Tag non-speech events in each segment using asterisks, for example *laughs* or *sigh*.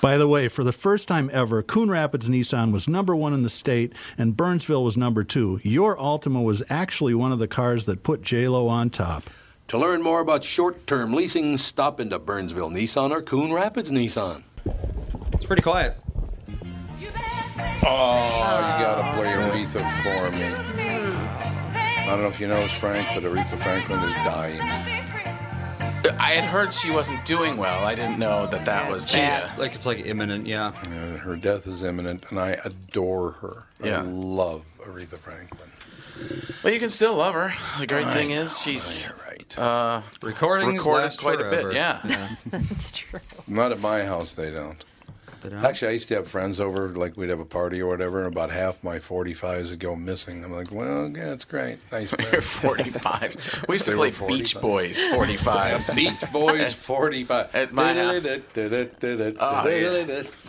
By the way, for the first time ever, Coon Rapids Nissan was number one in the state and Burnsville was number two. Your Altima was actually one of the cars that put JLo on top. To learn more about short-term leasing, stop into Burnsville Nissan or Coon Rapids Nissan. It's pretty quiet. Oh, you gotta play Aretha for me. I don't know if you know this, Frank, but Aretha Franklin is dying. I had heard she wasn't doing well. I didn't know that that was the. She's like it's like imminent, yeah. Uh, her death is imminent, and I adore her. Yeah. I love Aretha Franklin. Well, you can still love her. The great I thing know, is she's You're right. uh, Recordings recorded last quite forever. a bit. Yeah. *laughs* *laughs* That's true. Not at my house, they don't. They don't? Actually, I used to have friends over, like we'd have a party or whatever, and about half my 45s would go missing. I'm like, well, yeah, it's great. Nice *laughs* friends. 45. We used to play Beach Boys 45. *laughs* Beach Boys 45. At my *laughs* house. Oh,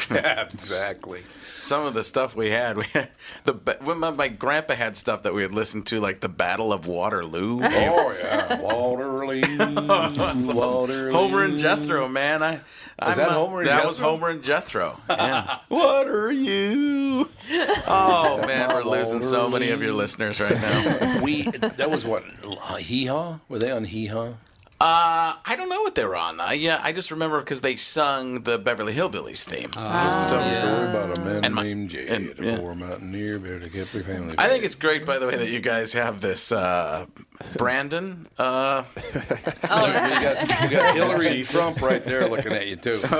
yeah, exactly. Some of the stuff we had, *laughs* we had the when my, my grandpa had stuff that we had listened to, like the Battle of Waterloo. Oh, yeah. Waterloo. *laughs* Waterloo. Homer and Jethro, man. I, Was I'm, that Homer and That was Jethro? Homer and Jethro. *laughs* Yeah. What are you? oh man, we're losing so many of your listeners right now. We that was what Hee Haw? Were they on Hee Haw? Uh, I don't know what they were on. I, yeah, I just remember because they sung the Beverly Hillbillies theme. Oh, so Story about a man And my- named Jay, and- a poor mountaineer, bear to keep their family. I think it's great, by the way, that you guys have this uh, Brandon. Uh, *laughs* we got we got Hillary and Trump right there looking at you too. *laughs*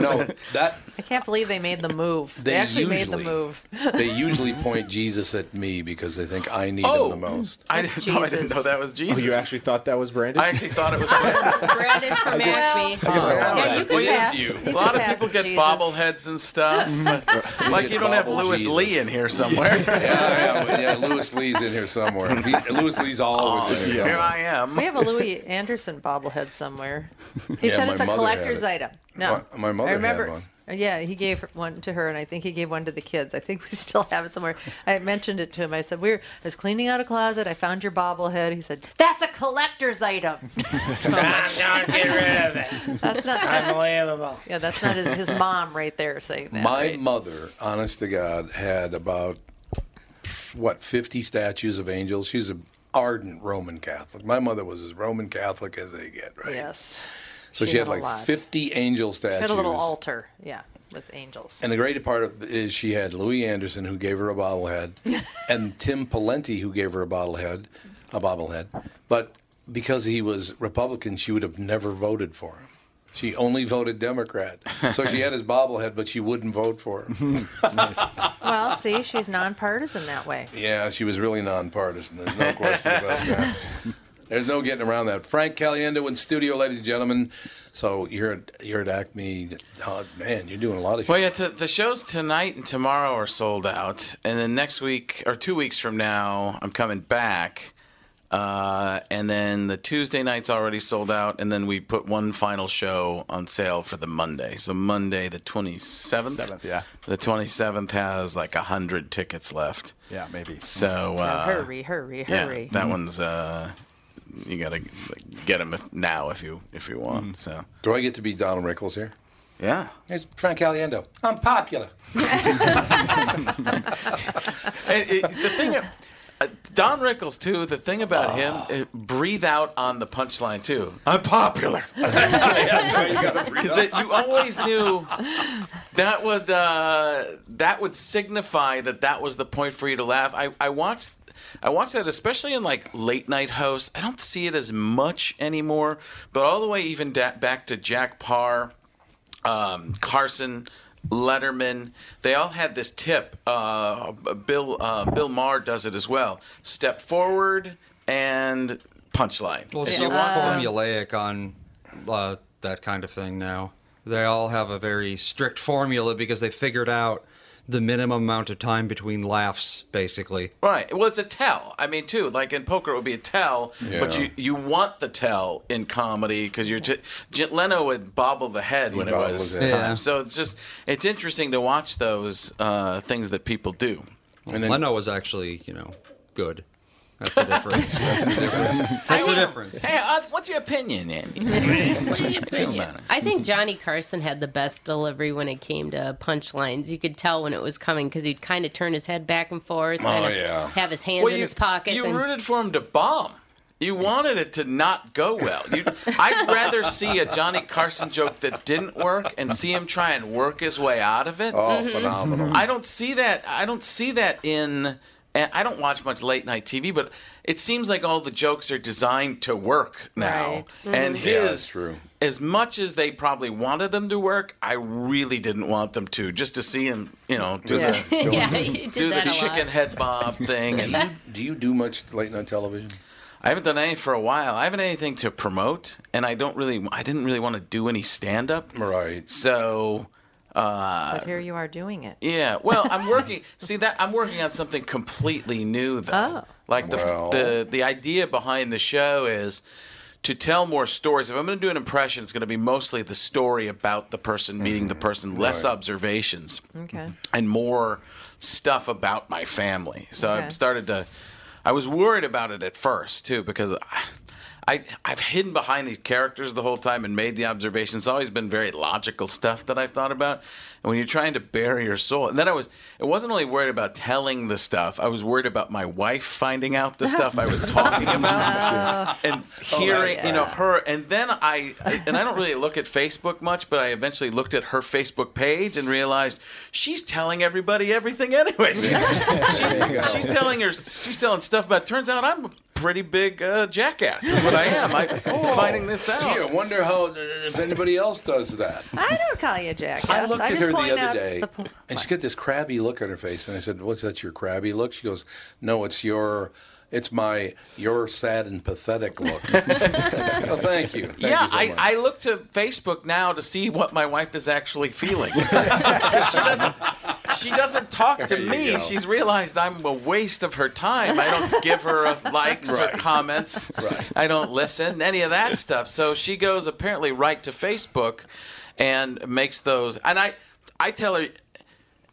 No, that I can't believe they made the move. They, They actually made the usually- move. they *laughs* usually point Jesus at me because they think I need Oh. him the most. I, didn't, no, I didn't know that was Oh, Jesus. you actually thought that was Brandon? I actually thought it was Brandon. Brandon from Acme. Yeah, you can It is pass. you. You A lot of people get Jesus. bobbleheads and stuff. like you don't have Lewis Jesus. Lee in here somewhere. Yeah, yeah, yeah. Louis Lee's in here somewhere. He, Louis Lee's always in here. Here I am. We have a Louie Anderson bobblehead somewhere. *laughs* He Yeah, said it's a collector's it. item. No, My- my mother I had remember, one. Yeah, he gave one to her, and I think he gave one to the kids. I think we *laughs* still have it somewhere. I mentioned it to him. I said, "We were I was cleaning out a closet. I found your bobblehead." He said, "That's a collector's item." *laughs* Don't get rid of it. That's not. Unbelievable. yeah, that's not his, his mom right there saying that. My right? mother, honest to God, had about what fifty statues of angels. She's an ardent Roman Catholic. My mother was as Roman Catholic as they get, right? Yes. So she, She had like lot. 50 angel statues. Had a little altar, yeah, with angels. And the great part of is she had Louie Anderson who gave her a bobblehead, *laughs* and Tim Pawlenty who gave her a bobblehead, a bobblehead. But because he was Republican, she would have never voted for him. She only voted Democrat. So she had his bobblehead, but she wouldn't vote for him. *laughs* well, see, she's nonpartisan that way. yeah, she was really nonpartisan. There's no question about that. There's no getting around that. Frank Caliendo in studio, ladies and gentlemen. So you're at, you're at Acme. Oh, man, you're doing a lot of Well, yeah, t- the shows tonight and tomorrow are sold out, and then next week or two weeks from now, I'm coming back, uh, and then the Tuesday night's already sold out, and then we put one final show on sale for the Monday. So Monday, the 27th. Seventh, yeah. The 27th has like a hundred tickets left. Yeah, maybe. So uh, hurry, hurry, yeah, hurry. that one's uh, you gotta get them now if you if you want. So Do I get to be Donald Rickles here? yeah. It's Frank Caliendo. I'm popular. *laughs* And it, the thing, uh, Don Rickles too. The thing about him, it, breathe out on the punchline too. I'm popular because you always knew that would uh, that would signify that that was the point for you to laugh. I, I watched. I watched that, especially in like late night hosts. I don't see it as much anymore, but all the way even da- back to Jack Paar, um, Carson, Letterman, they all had this tip. Uh, Bill uh, Bill Maher does it as well. Step forward and punchline. Well, it's so you want them- formulaic on uh, that kind of thing now. They all have a very strict formula because they figured out the minimum amount of time between laughs, basically. Right. Well, it's a tell. I mean, too. Like in poker, it would be a tell, yeah. but you you want the tell in comedy because you're. T- J- Leno would bobble the head when it was his head. time. Yeah. So it's just it's interesting to watch those uh, things that people do. And then, Leno was actually, you know, good. That's the difference. *laughs* That's the difference. That's the difference. Hey, uh, what's your opinion, Andy? *laughs* what do you feel about it? I think Johnny Carson had the best delivery when it came to punchlines. You could tell when it was coming because he'd kind of turn his head back and forth, kind of yeah. have his hands in his pockets. You and, rooted for him to bomb. You wanted it to not go well. You, *laughs* I'd rather see a Johnny Carson joke that didn't work and see him try and work his way out of it. oh, phenomenal. I don't see that. I don't see that in. And I don't watch much late night TV, but it seems like all the jokes are designed to work now. Right. And Yeah, his, that's true. as much as they probably wanted them to work, I really didn't want them to. Just to see him, you know, do Yeah. the *laughs* yeah, do the chicken lot. head bob thing. And Do you do much late night television? I haven't done any for a while. I haven't anything to promote, and I don't really. I didn't really want to do any stand up. Right. So. Uh, But here you are doing it. Yeah, well, I'm *laughs* working. see that I'm working on something completely new, though. Oh. Like the Well. the the idea behind the show is to tell more stories. If I'm going to do an impression, it's going to be mostly the story about the person meeting the person, less Right. observations, Okay. and more stuff about my family. So Okay. I've started to. I was worried about it at first too because. I, I've hidden behind these characters the whole time and made the observations. It's always been very logical stuff that I've thought about. And when you're trying to bury your soul, and then I was, it wasn't only worried about telling the stuff. I was worried about my wife finding out the stuff I was talking *laughs* about and hearing, you know, her. And then I, and I don't really look at Facebook much, but I eventually looked at her Facebook page and realized she's telling everybody everything anyway. *laughs* She's, *laughs* she's, she's telling her, she's telling stuff about. Turns out I'm pretty big uh, jackass. Is what I am. I'm *laughs* finding this out. Gee, I wonder how if anybody else does that. I don't call you a jackass. I looked at just her the other day, the po- and she got this crabby look on her face, and I said, "What's that? Your crabby look?" She goes, "No, it's your, it's my your sad and pathetic look." *laughs* well, thank you. Thank yeah, you so I. I look to Facebook now to see what my wife is actually feeling. *laughs* *laughs* she doesn't she doesn't talk to There you me. go. She's realized I'm a waste of her time. I don't give her uh, likes or comments. Right. I don't listen, any of that stuff. So she goes apparently right to Facebook and makes those and I I tell her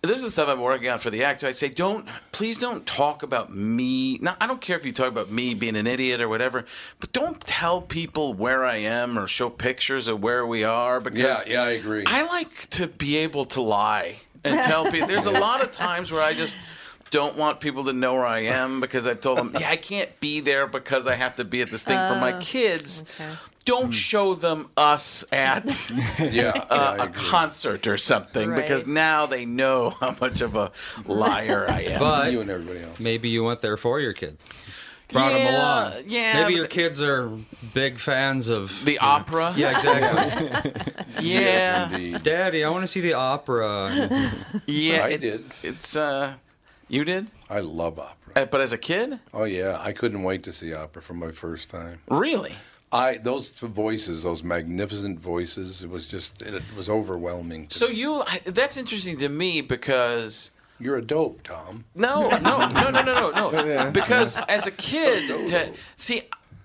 this is stuff I'm working on for the actor. I say, don't, please don't talk about me. Now, I don't care if you talk about me being an idiot or whatever, but don't tell people where I am or show pictures of where we are because yeah, yeah, I agree. I like to be able to lie and tell people. There's a lot of times where I just don't want people to know where I am because I told them, yeah, I can't be there because I have to be at this thing for my oh, kids. okay. Don't show them us at *laughs* Yeah, *laughs* yeah, uh, a concert or something because now they know *laughs* how much of a liar I am. But you and everybody else. maybe you went there for your kids. Brought them along. yeah, Maybe your kids are big fans of the opera. Yeah, exactly. yeah, Yes. Daddy, I want to see the opera. yeah. I it's, did. It's uh, you did, I love opera. Uh, but as a kid, Oh yeah, I couldn't wait to see opera for my first time. really. I those voices, those magnificent voices, it was just it, was overwhelming. So you, that's interesting to me because. You're a dope, Tom. No, no, no, no, no, no, no. *laughs* Because as a kid, *laughs* to, see,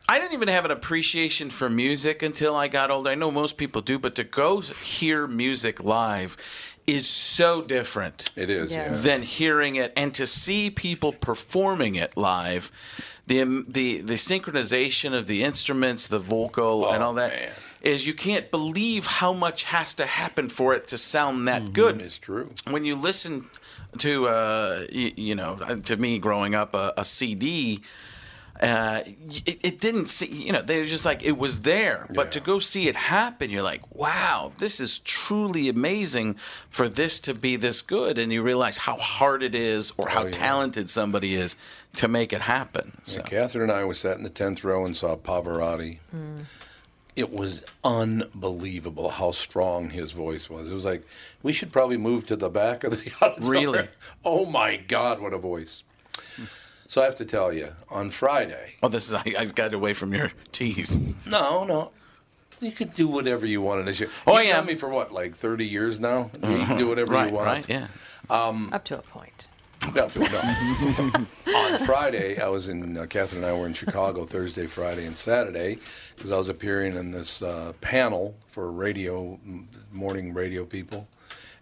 I didn't even have an appreciation for music until I got older. I know most people do, but to go hear music live is so different It is, Yeah. yeah. than hearing it, and to see people performing it live. The, the the synchronization of the instruments, the vocal, and Oh, all that is man. you can't believe how much has to happen for it to sound that good It's true. when you listen to uh, you, you know to me growing up a, a CD uh, it, it didn't see you know they were just like it was there but to go see it happen you're like wow this is truly amazing for this to be this good and you realize how hard it is or how Oh, yeah. talented somebody is to make it happen so. Yeah, Catherine and I was sat in the tenth row and saw Pavarotti. It was unbelievable how strong his voice was. It was like we should probably move to the back of the *laughs* auditorium. Really? Oh my God, what a voice! So I have to tell you, on Friday, oh this is I, I got away from your tease no, no, you could do whatever you wanted. This year. Oh, You've yeah. known me for what, like thirty years now. You can do whatever right you want. right yeah Up to a point. No, no. *laughs* on Friday, I was in, uh, Catherine and I were in Chicago Thursday, Friday, and Saturday because I was appearing in this uh, panel for radio, morning radio people,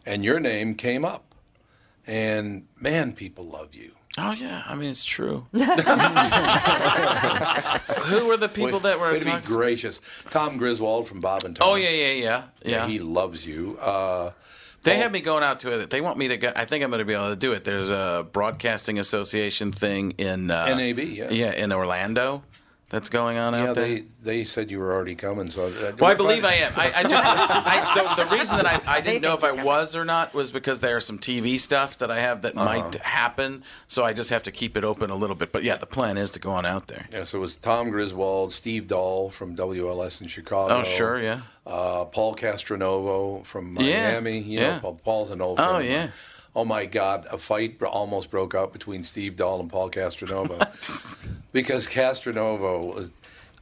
and your name came up. And man, people love you. Oh yeah I mean it's true *laughs* who were the people Way- that were way to be gracious. Tom Griswold from Bob and Tom. oh yeah yeah yeah yeah he loves you. Uh, They Paul- have me going out to it. They want me to go. I think I'm going to be able to do it. There's a broadcasting association thing in uh, NAB, yeah. yeah, in Orlando that's going on yeah, out there. Yeah, they they said you were already coming. So uh, well, I believe I am. I, I just I, *laughs* the, the reason that I, I didn't know if I was or not was because there's some TV stuff that I have that might Uh-huh. happen. So I just have to keep it open a little bit. But yeah, the plan is to go on out there. Yeah, so it was Tom Griswold, Steve Dahl from WLS in Chicago. Oh sure, yeah. uh, Paul Castronovo from Yeah, Miami. You yeah. know, Paul, Paul's an old friend. Oh of mine. yeah. Oh my God, a fight almost broke out between Steve Dahl and Paul Castronovo *laughs* because Castronovo was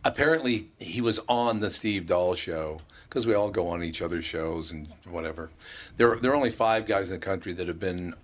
apparently he was on the Steve Dahl show because we all go on each other's shows and whatever. There, there are only five guys in the country that have been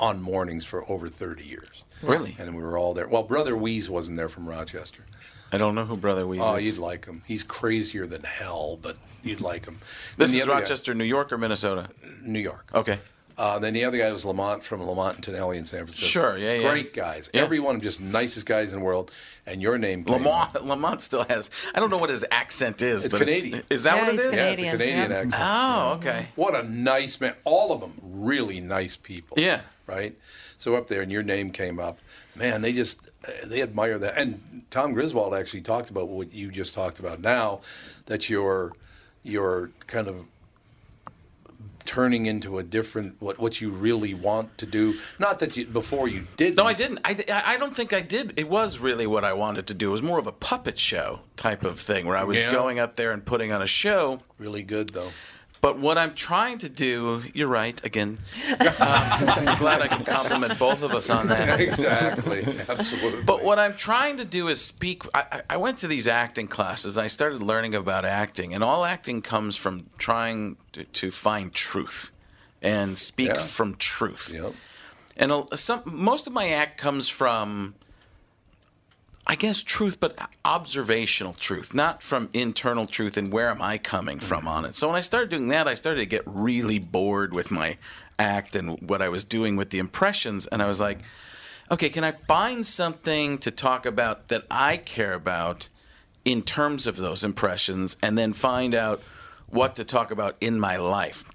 on mornings for over 30 years. Really? And we were all there. Well, Brother Wease wasn't there from Rochester. I don't know who Brother Wease Oh, is. you'd like him. He's crazier than hell, but you'd like him. this is other guy- Rochester, New York, or Minnesota? New York. Okay. Uh, then the other guy was Lamont from Lamont and Tonelli in San Francisco. Sure, yeah, yeah. Great guys. Yeah. Every one of them just nicest guys in the world. And your name came up. Lamont, *laughs* Lamont still has. I don't know what his accent is, It's but Canadian. is that Yeah, what it is? he's is? Yeah, it's a Canadian, Canadian yeah. accent. Oh, okay. What a nice man. All of them really nice people. Yeah. Right? So up there and your name came up. Man, they just, uh, they admire that. And Tom Griswold actually talked about what you just talked about now, that you're, you're kind of turning into a different, what, what you really want to do. Not that you, before you did. No, I didn't. I, I don't think I did. It was really what I wanted to do. It was more of a puppet show type of thing where I was Yeah. going up there and putting on a show. Really good, though. But what I'm trying to do, you're right, again. Um, I'm glad I can compliment both of us on that. exactly. Absolutely. But what I'm trying to do is speak. I, I- went to these acting classes. I started learning about acting, and all acting comes from trying to, to find truth and speak Yeah. from truth. Yep. And some most of my act comes from, I guess, truth, but observational truth, not from internal truth. And where am I coming from on it? So when I started doing that, I started to get really bored with my act and what I was doing with the impressions, and I was like, okay, can I find something to talk about that I care about in terms of those impressions, and then find out what to talk about in my life?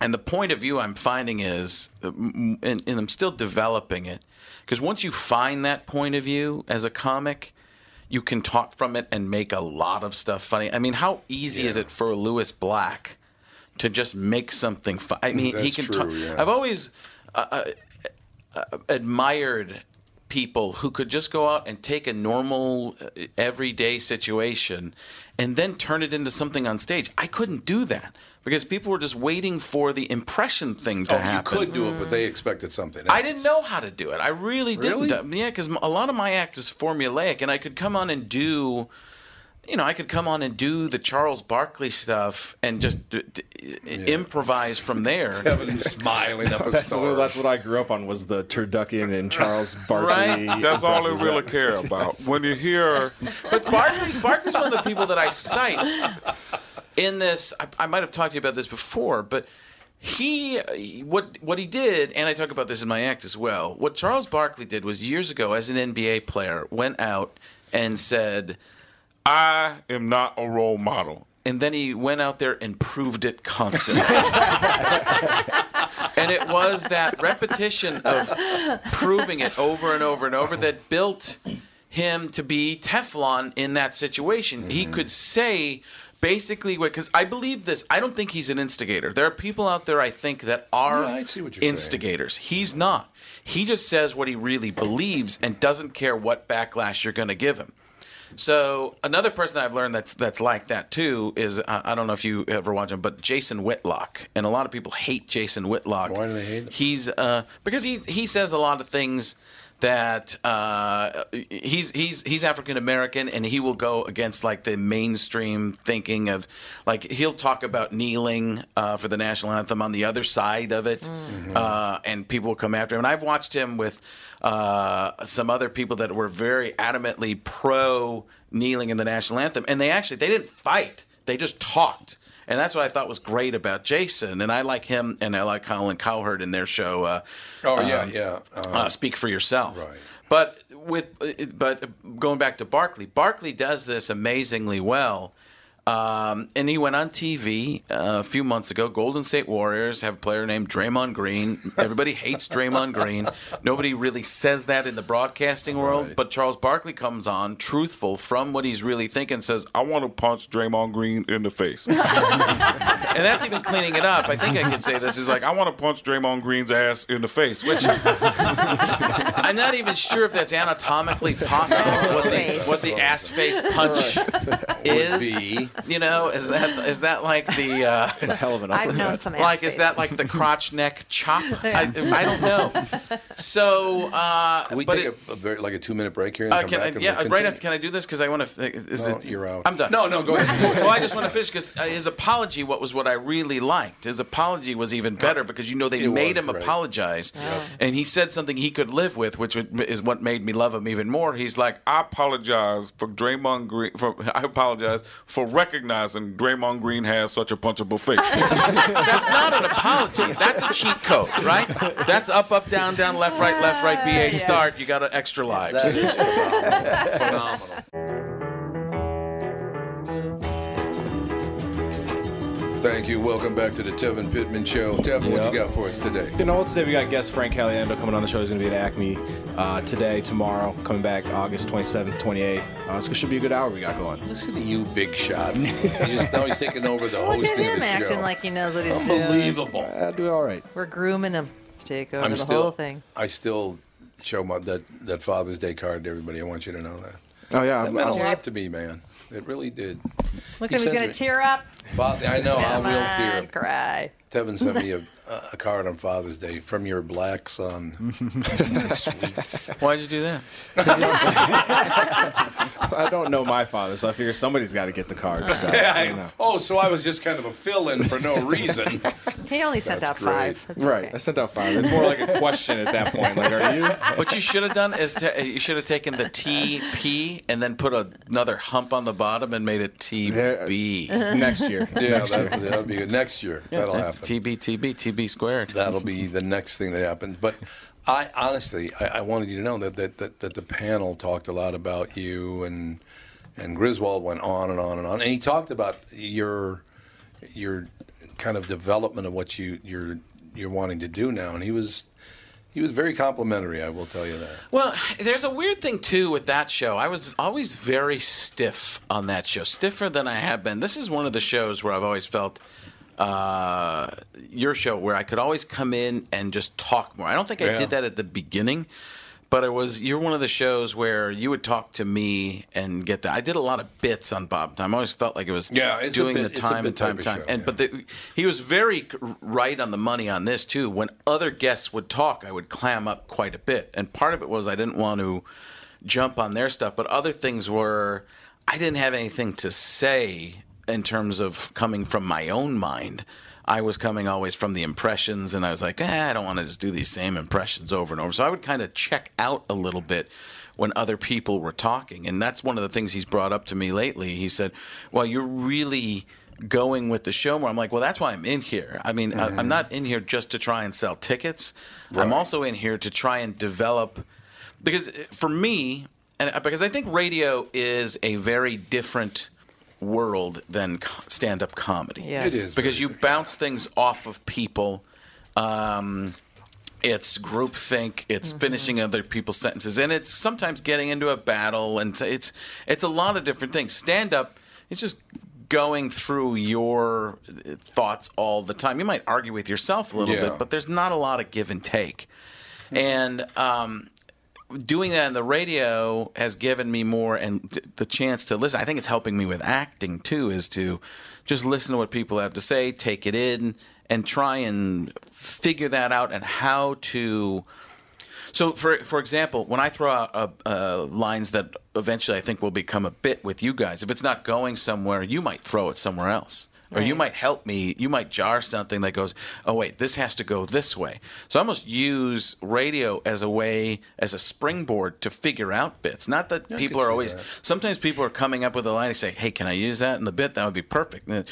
And the point of view I'm finding is, uh, and, and I'm still developing it, because once you find that point of view as a comic, you can talk from it and make a lot of stuff funny. I mean, how easy is it for Lewis Black to just make something fun? I mean, he That's can true, talk. yeah. I've always uh, uh, admired people who could just go out and take a normal uh, everyday situation and then turn it into something on stage. I couldn't do that because people were just waiting for the impression thing to Oh, happen. you could do it, but they expected something. I didn't know how to do it. I really, Really? didn't. Yeah, because a lot of my act is formulaic, and I could come on and do, you know, I could come on and do the Charles Barkley stuff and just d- d- improvise from there. *laughs* Kevin smiling up a That's, storm. that's what I grew up on was the turducken and Charles *laughs* Barkley. Right? That's all I really care about. *laughs* When you hear But Barkley's, Barkley's one of the people that I cite in this. I, I might have talked to you about this before, but he, what what he did, and I talk about this in my act as well. What Charles Barkley did was years ago, as an NBA player, went out and said, I am not a role model. and then he went out there and proved it constantly. *laughs* and it was that repetition of proving it over and over and over that built him to be Teflon in that situation. He could say basically what because I believe this. I don't think he's an instigator. There are people out there I think that are Yeah, I see what you're saying. instigators. He's not. He just says what he really believes and doesn't care what backlash you're going to give him. So another person I've learned that's that's like that too is uh, I don't know if you ever watch him, but Jason Whitlock, and a lot of people hate Jason Whitlock. Why do they hate him? He's uh, because he he says a lot of things that uh, he's he's he's African American and he will go against like the mainstream thinking of like he'll talk about kneeling uh, for the national anthem on the other side of it, uh, and people will come after him. And I've watched him with uh, some other people that were very adamantly pro kneeling in the national anthem, and they actually they didn't fight; they just talked. And that's what I thought was great about Jason. And I like him, and I like Colin Cowherd in their show. Uh, Oh yeah, um, yeah. Uh, uh, speak for yourself. Right. But with but going back to Barkley, Barkley does this amazingly well. Um, and he went on TV uh, a few months ago. Golden State Warriors have a player named Draymond Green. Everybody hates Draymond Green. Nobody really says that in the broadcasting world. Right. But Charles Barkley comes on, truthful from what he's really thinking, says, I want to punch Draymond Green in the face. *laughs* and that's even cleaning it up. I think I could say this He's like, I want to punch Draymond Green's ass in the face. which *laughs* I'm not even sure if that's anatomically possible. What the, what the ass face punch is, be. You know, is that is that like the uh, It's a hell of an I've known some like is that like the crotch neck chop? *laughs* I, I don't know. So, uh, Can we but take it- a, a very like a two minute break here and uh, come can I, back? and yeah, we'll right after. Can I do this? Because I want to. Is No, it, you're out. I'm done. No, no, go ahead. *laughs* well, I just want to finish because his apology, what was what I really liked. His apology was even better because you know they It made was him great. apologize, and he said something he could live with, which is what made me love him even more. He's like, I apologize for Draymond Green. For, *laughs* I apologize for recognizing Draymond Green has such a punchable face. *laughs* that's not an apology. That's a cheat code, right? That's up, up, down, down, left, right, left, right, BA start. You got an extra lives. That is *laughs* phenomenal. phenomenal. Thank you. Welcome back to the Tevin Pittman Show. Tevin, what Yep. you got for us today? You know what? Today we got guest Frank Caliendo coming on the show. He's going to be at Acme uh, today, tomorrow, coming back August 27th, 28th. Uh, so it should be a good hour we got going. Listen to you, big shot. He just, now he's taking over the *laughs* Look hosting at of him the acting show. like he knows what he's doing. Unbelievable. Uh, do all right. We're grooming him to take over I'm the still. whole thing. I still show my that that Father's Day card to everybody. I want you to know that. Oh, yeah. That I'm, meant a I'm- lot to me, man. It really did. Look He at him, he's gonna me- tear up. Father, I know. I Come will tear on, up. cry. Tevin sent me a, a card on Father's Day from your black son. That's *laughs* sweet. Why'd you do that? I don't know my father, so I figure somebody's got to get the card. So, *laughs* Yeah, you know. Oh, so I was just kind of a fill-in for no reason. *laughs* He only sent That's out five. That's Right. okay. I sent out five. It's more like a question at that point. Like, are you? What you should have done is ta you should have taken the TP and then put another hump on the bottom and made it There- TB. Next year. *laughs* Yeah, Next year. that, that'll be good. Next year. that'll That's happen. TB, TB, TB squared. That'll be the next thing that happens. But I honestly, I, I wanted you to know that, that, that, that the panel talked a lot about you and and Griswold went on and on and on, and he talked about your your kind of development of what you you're you're wanting to do now, and he was He was very complimentary. I will tell you that. Well, there's a weird thing too with that show. I was always very stiff on that show, stiffer than I have been. This is one of the shows where I've always felt uh, your show where I could always come in and just talk more. I don't think I Yeah. did that at the beginning, but it was you're one of the shows where you would talk to me and get that. I did a lot of bits on Bob Time. I always felt like it was Yeah, doing bit- the time and time time. show, and yeah. but the, he was very right on the money on this too. When other guests would talk, I would clam up quite a bit, and part of it was I didn't want to jump on their stuff, but other things were I didn't have anything to say in terms of coming from my own mind. I was coming always from the impressions, and I was like, eh, I don't want to just do these same impressions over and over. So I would kind of check out a little bit when other people were talking. And that's one of the things he's brought up to me lately. He said, Well, you're really going with the show more. I'm like, Well, that's why I'm in here. I mean, I, I'm mm-hmm. not in here just to try and sell tickets, I'm also in here to try and develop. Because eh, for me, and uh, because I think radio is a very different world than stand-up comedy. Yes. It is because you bounce things off of people. Um, it's groupthink. It's finishing other people's sentences, and it's sometimes getting into a battle, and it's it's a lot of different things. Stand up, it's just going through your thoughts all the time. You might argue with yourself a little Yeah. bit, but there's not a lot of give and take, and um, doing that on the radio has given me more and the chance to listen. I think it's helping me with acting too, is to just listen to what people have to say, take it in, and try and figure that out and how to. So, for for example, when I throw out uh, uh, lines that eventually I think will become a bit with you guys, if it's not going somewhere, you might throw it somewhere else. Or you might help me. You might jar something that goes, "Oh wait, this has to go this way." So I almost use radio as a way, as a springboard to figure out bits. Not that I people are always. that. Sometimes people are coming up with a line and say, "Hey, can I use that in the bit? That would be perfect." And then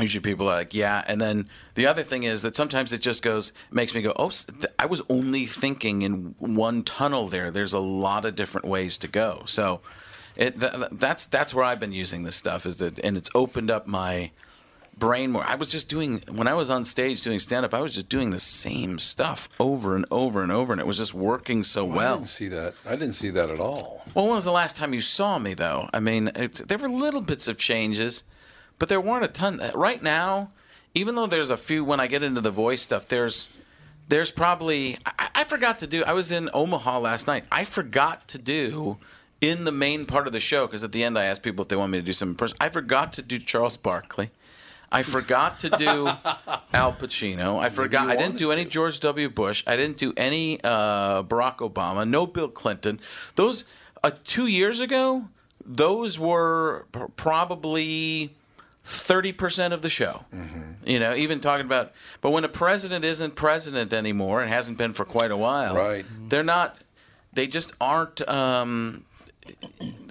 usually people are like, "Yeah." And then the other thing is that sometimes it just goes, makes me go, "Oh, I was only thinking in one tunnel there. There's a lot of different ways to go." So. It, th- th- that's that's where I've been using this stuff is that and it's opened up my brain more. I was just doing when I was on stage doing stand up, I was just doing the same stuff over and over and over and it was just working so I well. didn't see that. I didn't see that at all. Well, when was the last time you saw me though? I mean, it, there were little bits of changes, but there weren't a ton. Right now, even though there's a few when I get into the voice stuff, there's there's probably I, I forgot to do. I was in Omaha last night. I forgot to do in the main part of the show because at the end I asked people if they want me to do some person. I forgot to do Charles Barkley. I forgot to do Al Pacino. I forgot. I didn't do any to. George W. Bush. I didn't do any uh, Barack Obama. No Bill Clinton. Those uh, two years ago, those were pr- probably thirty percent of the show. Mm-hmm. You know, even talking about. But when a president isn't president anymore and hasn't been for quite a while, Right. They're not. They just aren't. Um,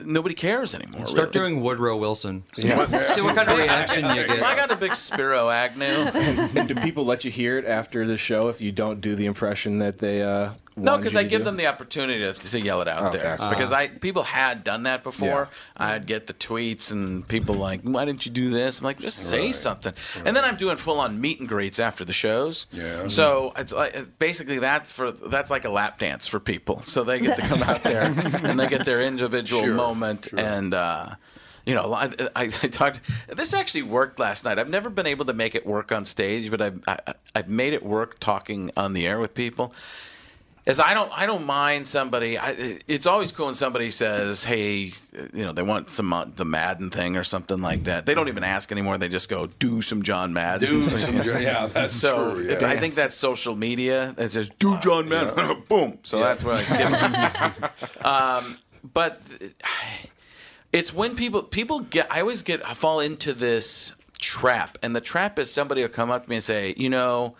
nobody cares anymore. Start really. doing Woodrow Wilson. See, *laughs* Yeah. what, see what kind of reaction you get. I got a big Spiro Agnew. And *laughs* do people let you hear it after the show if you don't do the impression that they uh, No, because I give do? them the opportunity to, to yell it out Okay. there. Uh-huh. Because I people had done that before. Yeah. I'd get the tweets and people like, "Why didn't you do this?" I'm like, "Just say Right. something." And then I'm doing full on meet and greets after the shows. Yeah. So it's like basically that's for that's like a lap dance for people. So they get to come out there *laughs* and they get their individual Sure, moment sure. and. uh you know, I, I, I talked. This actually worked last night. I've never been able to make it work on stage, but I've I, I've made it work talking on the air with people. Is I don't I don't mind somebody. I, it's always cool when somebody says, "Hey, you know, they want some uh, the Madden thing or something like that." They don't even ask anymore. They just go, "Do some John Madden." Do some, yeah, *laughs* that's So true. Yeah. I think that's social media. It says do John Madden, *laughs* boom. So Yeah. that's what I give them. *laughs* um, but it's when people people get. I always get I fall into this trap, and the trap is somebody will come up to me and say, you know.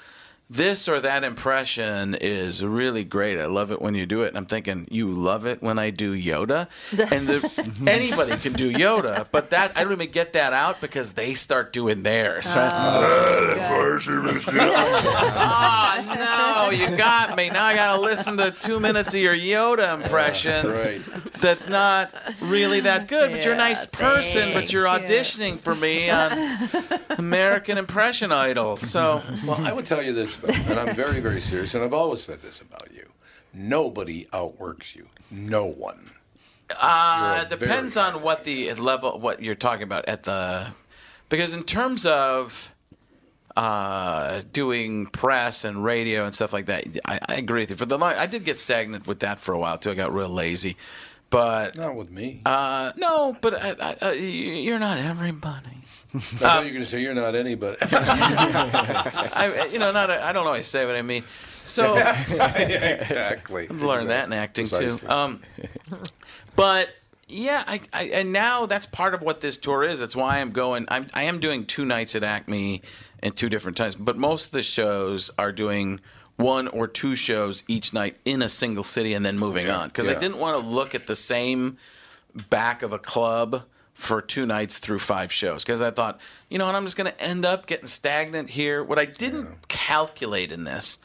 This or that impression is really great. I love it when you do it. And I'm thinking, you love it when I do Yoda, and the, *laughs* anybody can do Yoda, but that I don't even get that out because they start doing theirs. So Oh *laughs* *laughs* ah, no, you got me. Now I gotta listen to two minutes of your Yoda impression. Right. That's not really that good, but you're a nice person, but you're thanks, yeah. auditioning for me on American Impression Idol. So Well, I would tell you this. This though, and I'm very, very serious, and I've always said this about you: nobody outworks you. No one. Uh, it depends on what the level, what you're talking about at the, because in terms of uh, doing press and radio and stuff like that, I, I agree with you. For the long, I did get stagnant with that for a while too. I got real lazy, but Not with me. uh, no, but I, I, you're not everybody. *laughs* I thought you were going to say you're not anybody. *laughs* I, you know, not I I don't always say what I mean. So *laughs* exactly. I've learned that in acting Precisely. too. Um, but yeah, I, I and now that's part of what this tour is. That's why I'm going. I'm I am doing two nights at Acme and two different times. But most of the shows are doing one or two shows each night in a single city and then moving on because I didn't want to look at the same back of a club for two nights through five shows because I thought, you know, and I'm just going to end up getting stagnant here. What I didn't calculate in this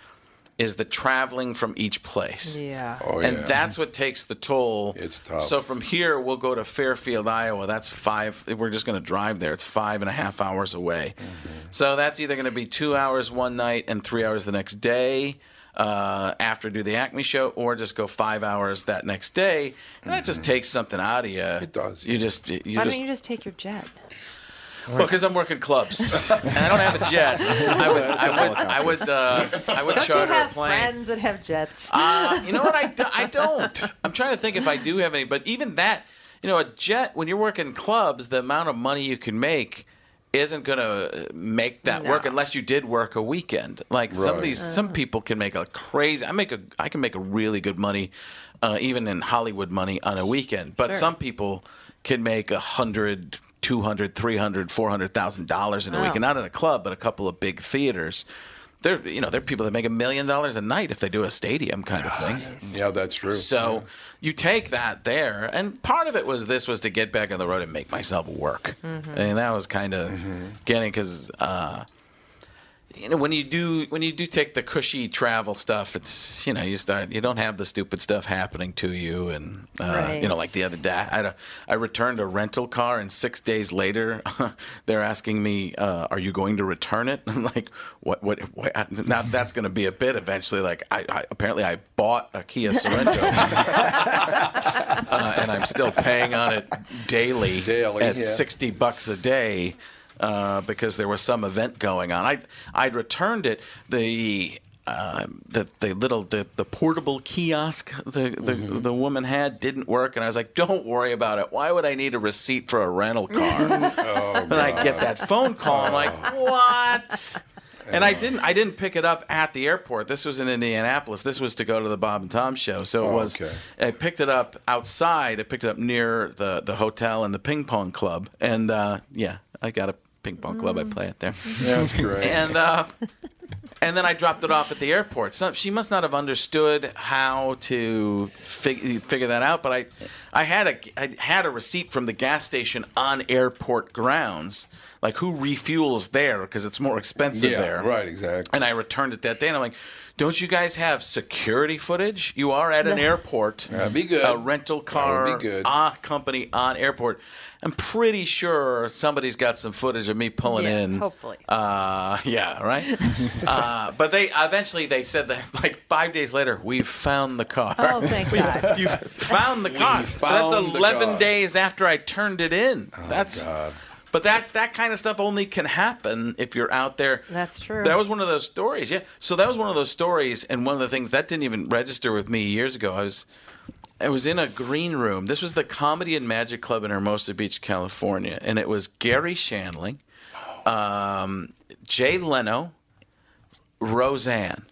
is the traveling from each place. Yeah. Oh, And yeah. that's what takes the toll. It's tough. So from here, we'll go to Fairfield, Iowa. That's five. We're just going to drive there. It's five and a half hours away. Mm-hmm. So that's either going to be two hours one night and three hours the next day uh, after do the Acme show, or just go five hours that next day. And that just takes something out of you. It Mm-hmm. does, You just you Why just don't you just take your jet? well, because I'm working clubs *laughs* and I don't have a jet. *laughs* I would I would I would uh, I would Don't you charter a plane. friends that have jets? Uh, you know what? I, *laughs* do, I don't. I'm trying to think if I do have any, but even that, you know, a jet, when you're working clubs, the amount of money you can make isn't going to make that work unless you did work a weekend. Like some of Right. these, some people can make a crazy, I make a, I can make a really good money, uh, even in Hollywood money on a weekend. But Sure. some people can make a hundred, two hundred, three hundred, four hundred thousand dollars in a week, and not in a club, but a couple of big theaters. There, you know, there are people that make a million dollars a night if they do a stadium kind of thing. yeah, that's true. So you take that there, and part of it was this was to get back on the road and make myself work, and that was kind of getting because uh, you know when you do when you do take the cushy travel stuff, it's you know you start you don't have the stupid stuff happening to you, and uh, you know like the other day I returned a rental car, and six days later *laughs* they're asking me, uh, "Are you going to return it?" *laughs* I'm like, "What? What? what? Now that's going to be a bit eventually." Like I, I apparently I bought a Kia Sorento *laughs* uh, and I'm still paying on it daily, Daily, at yeah. sixty bucks a day uh, because there was some event going on. I I'd returned it. The uh, the the little the, the portable kiosk the the, Mm-hmm. the woman had didn't work, and I was like, "Don't worry about it. Why would I need a receipt for a rental car?" *laughs* Oh, and I get that phone call. I'm like, "What?" And I didn't. I didn't pick it up at the airport. This was in Indianapolis. This was to go to the Bob and Tom show. So it Oh, was. okay. I picked it up outside. I picked it up near the the hotel and the ping pong club. And uh, yeah, I got a ping pong club. I play it there. yeah, that's great. *laughs* And uh, and then I dropped it off at the airport. So she must not have understood how to fig- figure that out. But I, I had a I had a receipt from the gas station on airport grounds, like who refuels there because it's more expensive yeah, there. right, exactly. And I returned it that day, and I'm like, "Don't you guys have security footage? You are at an airport. That'd be good. A rental car That would be good. uh, company on airport. I'm pretty sure somebody's got some footage of me pulling Yeah, in. hopefully. Uh, yeah, right. *laughs* uh, but they eventually they said that *laughs* like five days later we found the car. Oh, thank *laughs* God. You found the car. found That's the 11 car. days after I turned it in. That's God. But that's that kind of stuff only can happen if you're out there. That's true. That was one of those stories. Yeah. So that was one of those stories, and one of the things that didn't even register with me years ago. I was, I was in a green room. This was the Comedy and Magic Club in Hermosa Beach, California, and it was Garry Shandling, um, Jay Leno, Roseanne,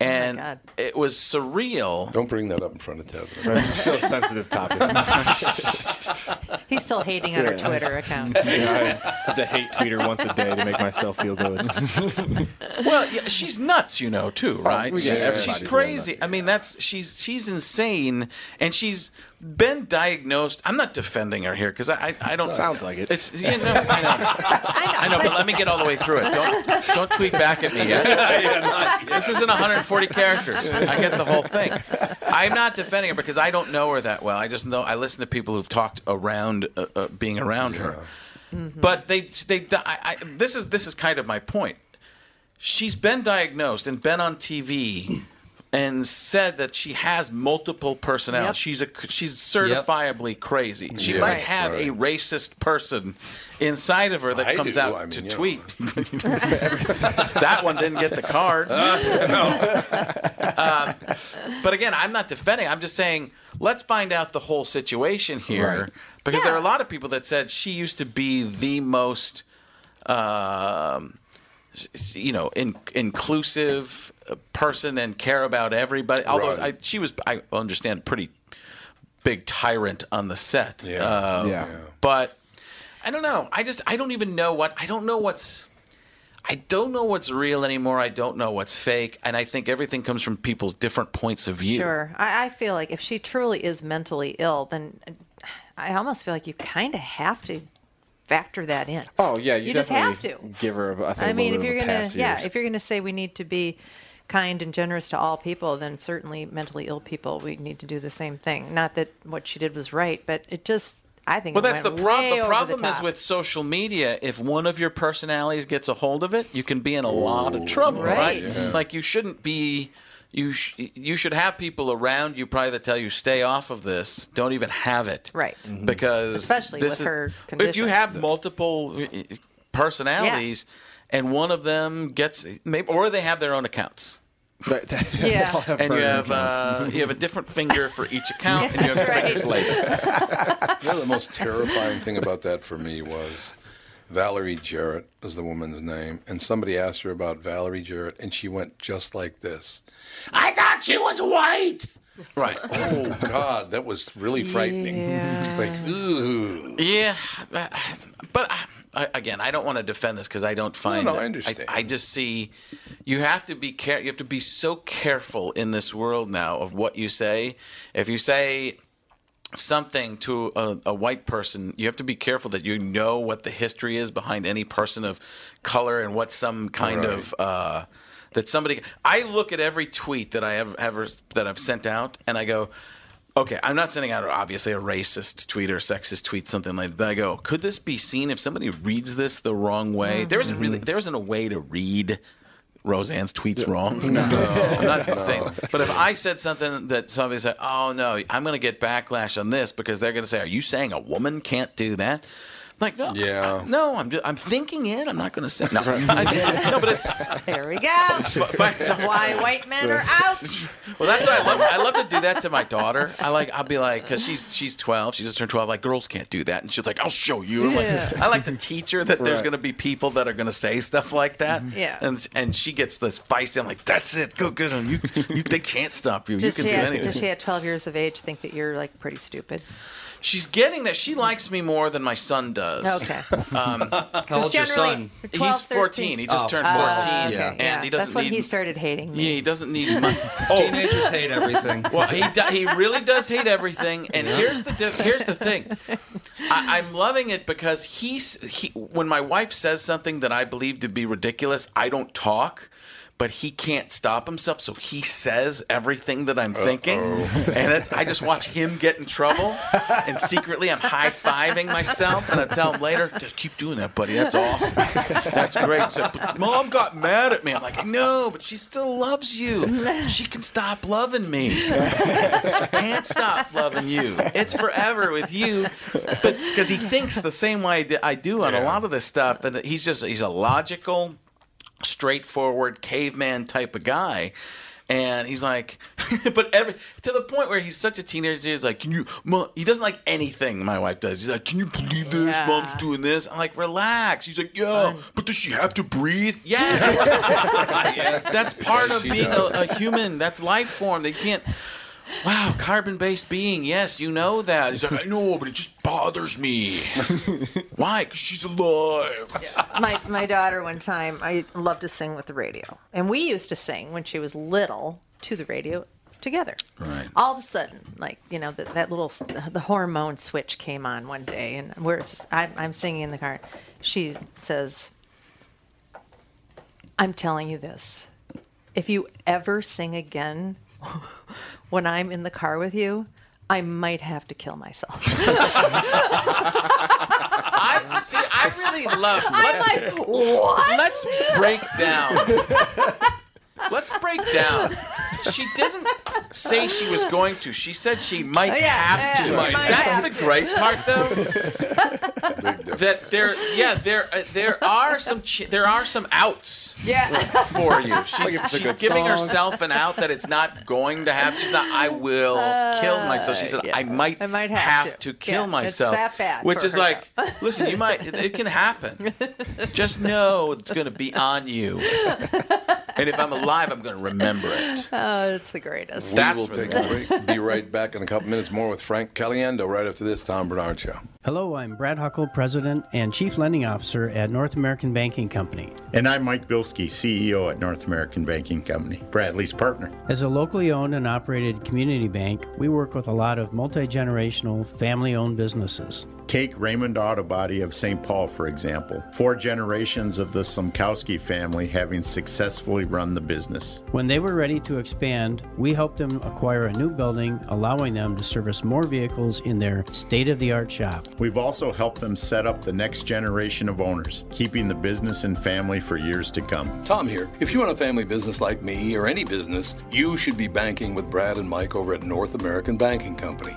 Oh and God. it was surreal. Don't bring that up in front of Ted. This is still a sensitive topic. *laughs* He's still hating on her Yeah. Twitter account. *laughs* Yeah, I have to hate tweet her once a day to make myself feel good. *laughs* Well, yeah, she's nuts, you know, too, oh, right? yeah, she's, everybody's she's crazy. I mean, that's she's she's insane, and she's been diagnosed. I'm not defending her here because I, I I don't Sounds like it. It's you know I know *laughs* I know, but let me get all the way through it. Don't don't tweet back at me yet. *laughs* this isn't 140 characters. I get the whole thing. I'm not defending her because I don't know her that well. I just know I listen to people who've talked around uh, uh, being around her. But they they I, I, this is this is kind of my point she's been diagnosed and been on TV and said that she has multiple personalities. Yep. She's a she's certifiably crazy. She Yeah, might Right. have a racist person inside of her that I comes do. out I mean, to you tweet. *laughs* that one didn't get the card. *laughs* *laughs* Um, but again, I'm not defending. I'm just saying let's find out the whole situation here Right. because there are a lot of people that said she used to be the most um, s- s- you know, in, inclusive uh, person and care about everybody. Although Right. I, she was, I understand, pretty big tyrant on the set. Yeah. Uh, Yeah. But I don't know. I just, I don't even know what, I don't know what's, I don't know what's real anymore. I don't know what's fake. And I think everything comes from people's different points of view. Sure. I, I feel like if she truly is mentally ill, then I almost feel like you kind of have to factor that in. Oh yeah, you, You just have to. give her. a- I think I a mean, little if bit you're gonna, yeah, if you're gonna say we need to be kind and generous to all people, then certainly mentally ill people, we need to do the same thing. Not that what she did was right, but it just, I think. Well, that's the went problem. The problem is with social media. If one of your personalities gets a hold of it, you can be in a lot of trouble, right? Right. Yeah. Like you shouldn't be. You sh- you should have people around you probably that tell you stay off of this. Don't even have it, Right. Because Especially this with her If you have multiple uh, personalities, and one of them gets maybe, or they have their own accounts. That- *laughs* that- Yeah. all have And you have uh, you have a different finger for each *laughs* account, and you have That's right. fingers later. *laughs* You know, the most terrifying thing about that for me was Valerie Jarrett is the woman's name, and somebody asked her about Valerie Jarrett, and she went just like this. I thought she was white. Right. Oh God, that was really frightening. Yeah. Like, ooh. Yeah, but I, again, I don't want to defend this because I don't find. no, I that- understand. I, just see you have to be care. You have to be so careful in this world now of what you say. If you say something to a, a white person, you have to be careful that you know what the history is behind any person of color and what some kind Right. of. Uh, that somebody, I look at every tweet that I have ever that I've sent out, and I go, Okay, I'm not sending out obviously a racist tweet or sexist tweet, something like that. I go, could this be seen if somebody reads this the wrong way? Mm-hmm. There isn't really there isn't a way to read Roseanne's tweets wrong. No, *laughs* I'm not saying. But if I said something that somebody said, "Oh no, I'm going to get backlash on this because they're going to say, are you saying a woman can't do that?" I'm like, no, Yeah. I- no, I'm just, I'm thinking it. I'm not going to say no. *laughs* I, *laughs* no, but it's There we go. but, but, Why white men are out. *laughs* well, that's why I love. I love to do that to my daughter. I like. I'll be like, because she's she's twelve. She just turned twelve. Like girls can't do that, and she's like, I'll show you. I'm Yeah. like, I like to teach her that there's going to be people that are going to say stuff like that. Mm-hmm. Yeah. And and she gets this feisty. I'm like, that's it. Go get them. You, you they can't stop you. Does you can do at, anything. does she at 12 years of age think that you're like pretty stupid? She's getting that She likes me more than my son does. Okay. *laughs* Um, How old's your son? 12, he's 14. He just Oh. turned Uh, 14. okay, yeah. And he doesn't That's when need. he started hating me. yeah, he doesn't need *laughs* money. Oh, Teenagers hate everything. Well, he do, he really does hate everything, and here's the di- here's the thing. I, I'm loving it because he's he when my wife says something that I believe to be ridiculous, I don't talk. But he can't stop himself, so he says everything that I'm thinking, *laughs* and it's, I just watch him get in trouble. And secretly, I'm high fiving myself, and I tell him later, "Just keep doing that, buddy. That's awesome. That's great." "But Mom got mad at me. I'm like, "No, but she still loves you. She can stop loving me." She can't stop loving you. It's forever with you. But because he thinks the same way I do on a lot of this stuff, and he's just he's a logical, straightforward caveman type of guy. And he's like, *laughs* but every to the point where he's such a teenager. He's like, can you? Mom, he doesn't like anything my wife does. He's like, can you believe this? Yeah. Mom's doing this. I'm like, relax. He's like, yeah, but does she have to breathe? Yes. *laughs* *laughs* That's part of she being a, a human. That's life form. They can't. Wow, carbon-based being. Yes, you know that. He's like, I know, but it just bothers me. *laughs* Why? Because she's alive. my my daughter one time I loved to sing with the radio, and we used to sing when she was little to the radio together. Right. All of a sudden, like you know, that that little the hormone switch came on one day, and we're I'm, I'm singing in the car. She says, "I'm telling you this: if you ever sing again *laughs* when I'm in the car with you." I might have to kill myself. *laughs* I see. I really love. I'm like, what? let's break down. *laughs* Let's break down. She didn't say she was going to. She said she might Oh, yeah, have yeah, to. yeah, Might That's have the to. great part, though. That there, yeah, there, uh, there are some, ch- there are some outs Yeah. for you. *laughs* She's, Like if it's a she's giving song. herself an out that it's not going to happen. She's not. I will kill myself. She said, yeah. I might, I might have to. to. kill Yeah, it's myself. that bad which is her like, listen, you might. It, it can happen. *laughs* Just know it's going to be on you. And if I'm alive, I'm going to remember it. Oh, it's the greatest. We That's will take a break. Be right back in a couple minutes more with Frank Caliendo right after this Tom Barnard Show. Hello, I'm Brad Huckle, President and Chief Lending Officer at North American Banking Company. And I'm Mike Bilski, CEO at North American Banking Company, Bradley's partner. As a locally owned and operated community bank, we work with a lot of multi generational, family owned businesses. Take Raymond Auto Body of St. Paul, for example. Four generations of the Sumkowski family having successfully run the business. When they were ready to expand, we helped them acquire a new building, allowing them to service more vehicles in their state of the art shop. We've also helped them set up the next generation of owners, keeping the business and family for years to come. Tom here. If you run a family business like me or any business, you should be banking with Brad and Mike over at North American Banking Company.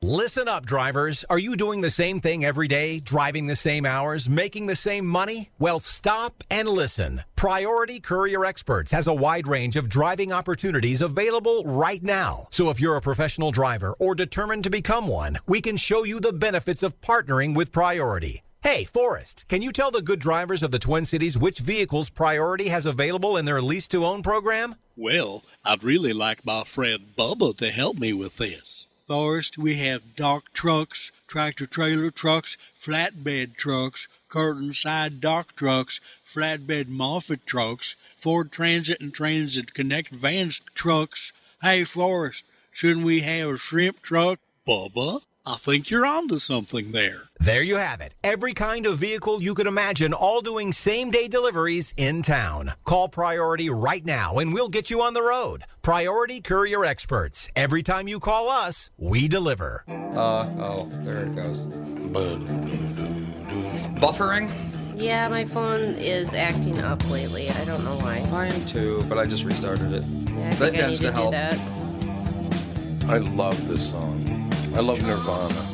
Listen up, drivers. Are you doing the same thing every day, driving the same hours, making the same money? Well, stop and listen. Priority Courier Experts has a wide range of driving opportunities available right now. So if you're a professional driver or determined to become one, we can show you the benefits of partnering with Priority. Hey, Forrest, can you tell the good drivers of the Twin Cities which vehicles Priority has available in their lease to own program? Well, I'd really like my friend Bubba to help me with this. Forrest, we have dock trucks, tractor trailer trucks, flatbed trucks, curtain side dock trucks, flatbed Moffett trucks, Ford Transit and Transit Connect Vans trucks. Hey, Forrest, shouldn't we have a shrimp truck? Bubba, I think you're onto something there. There you have it. Every kind of vehicle you could imagine, all doing same day deliveries in town. Call Priority right now and we'll get you on the road. Priority Courier Experts. Every time you call us, we deliver. Uh oh, there it goes. Buffering? Yeah, my phone is acting up lately. I don't know why. Mine too, but I just restarted it. Yeah, I that think I need tends to to do help. that. I love this song. I love Nirvana.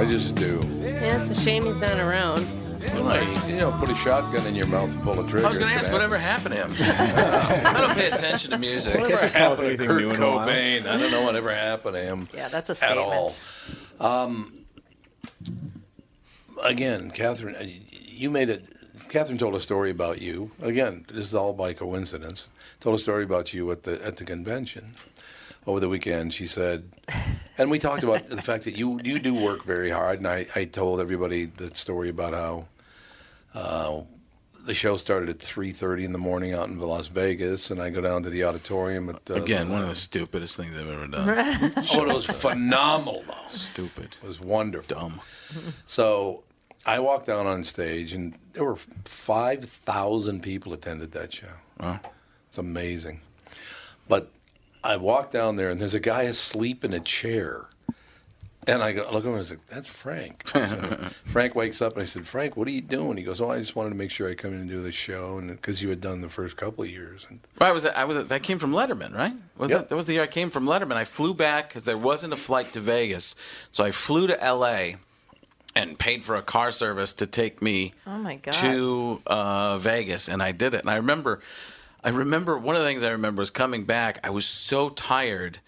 I just do. Yeah, it's a shame he's not around. Well, I, you know, put a shotgun in your mouth and pull a trigger. I was going to ask gonna whatever happened to him. *laughs* I don't pay attention to music. Whatever happened to Kurt new in a while. Cobain? I don't know whatever happened to him. Yeah, that's a at all. Um, again, Catherine, uh, you made it. Catherine told a story about you. Again, this is all by coincidence. Told a story about you at the at the convention over the weekend. She said, and we talked about the fact that you you do work very hard. And I, I told everybody the story about how. Uh, the show started at 3.30 in the morning out in Las Vegas, and I go down to the auditorium at... Uh, Again, one of the stupidest things I've ever done. *laughs* Oh, it was phenomenal, though. Stupid. It was wonderful. Dumb. So I walked down on stage, and there were 5,000 people attended that show. Wow. It's amazing. But I walk down there, and there's a guy asleep in a chair. And I go, look at him and I was like, that's Frank. So *laughs* Frank wakes up, and I said, Frank, what are you doing? He goes, oh, I just wanted to make sure I come in and do the show, and because you had done the first couple of years. And Right, I was I was that came from Letterman, right? Was Yep. that, that was the year I came from Letterman. I flew back because there wasn't a flight to Vegas, so I flew to L.A. and paid for a car service to take me Oh my god. to uh, Vegas, and I did it. And I remember, I remember one of the things I remember was coming back. I was so tired,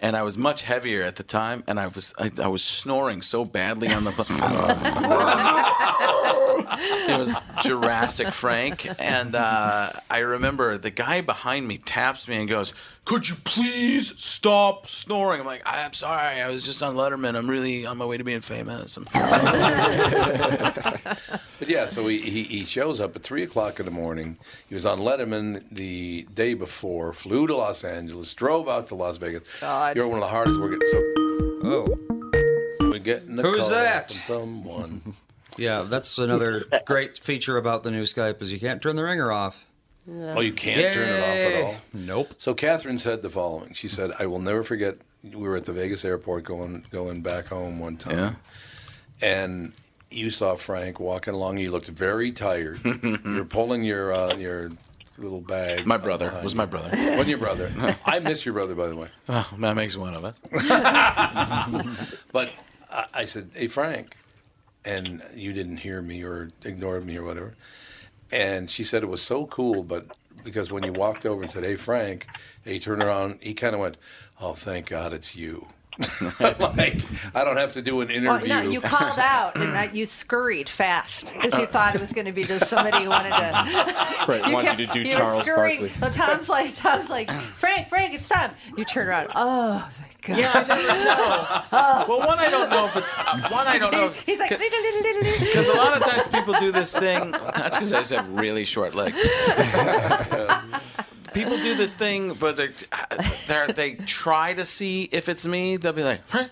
and I was much heavier at the time, and I was I, I was snoring so badly on the. *laughs* *laughs* it was Jurassic Frank, and uh, I remember the guy behind me taps me and goes, "Could you please stop snoring?" I'm like, "I'm sorry, I was just on Letterman. I'm really on my way to being famous." *laughs* But yeah, so he, he, he shows up at 3 o'clock in the morning. He was on Letterman the day before, flew to Los Angeles, drove out to Las Vegas. God. You're one of the hardest working. So Oh. We're getting a Who's call that? from someone. Yeah, that's another great feature about the new Skype is you can't turn the ringer off. Oh, you can't turn it off at all. Nope. So Catherine said the following. She said, "I will never forget. We were at the Vegas airport going going back home one time, and you saw Frank walking along. You looked very tired. *laughs* You're pulling your uh, your little bag. My brother was my brother. Wasn't your brother? *laughs* I miss your brother, by the way. Oh, that makes one of us. *laughs* But I, I said, "Hey, Frank," and you didn't hear me or ignored me or whatever. And she said it was so cool, but because when you walked over and said, "Hey, Frank," and he turned around, he kind of went, "Oh, thank God it's you." *laughs* like I don't have to do an Well, interview. no, you called out and that you scurried fast because you uh, thought it was going to be just somebody who wanted to. *laughs* Right, *laughs* wanted you to do you Charles were scurrying. Barkley. So Tom's like, Tom's like, Frank, Frank, it's Tom. You turn around. Oh, thank God. Yeah, I never know. *laughs* Well, one, I don't know if it's one. I don't know. *laughs* He's like, Because *laughs* a lot of times people do this thing. That's because I just have really short legs. people do this thing, but they they they try to see if it's me. They'll be like, "Frank,"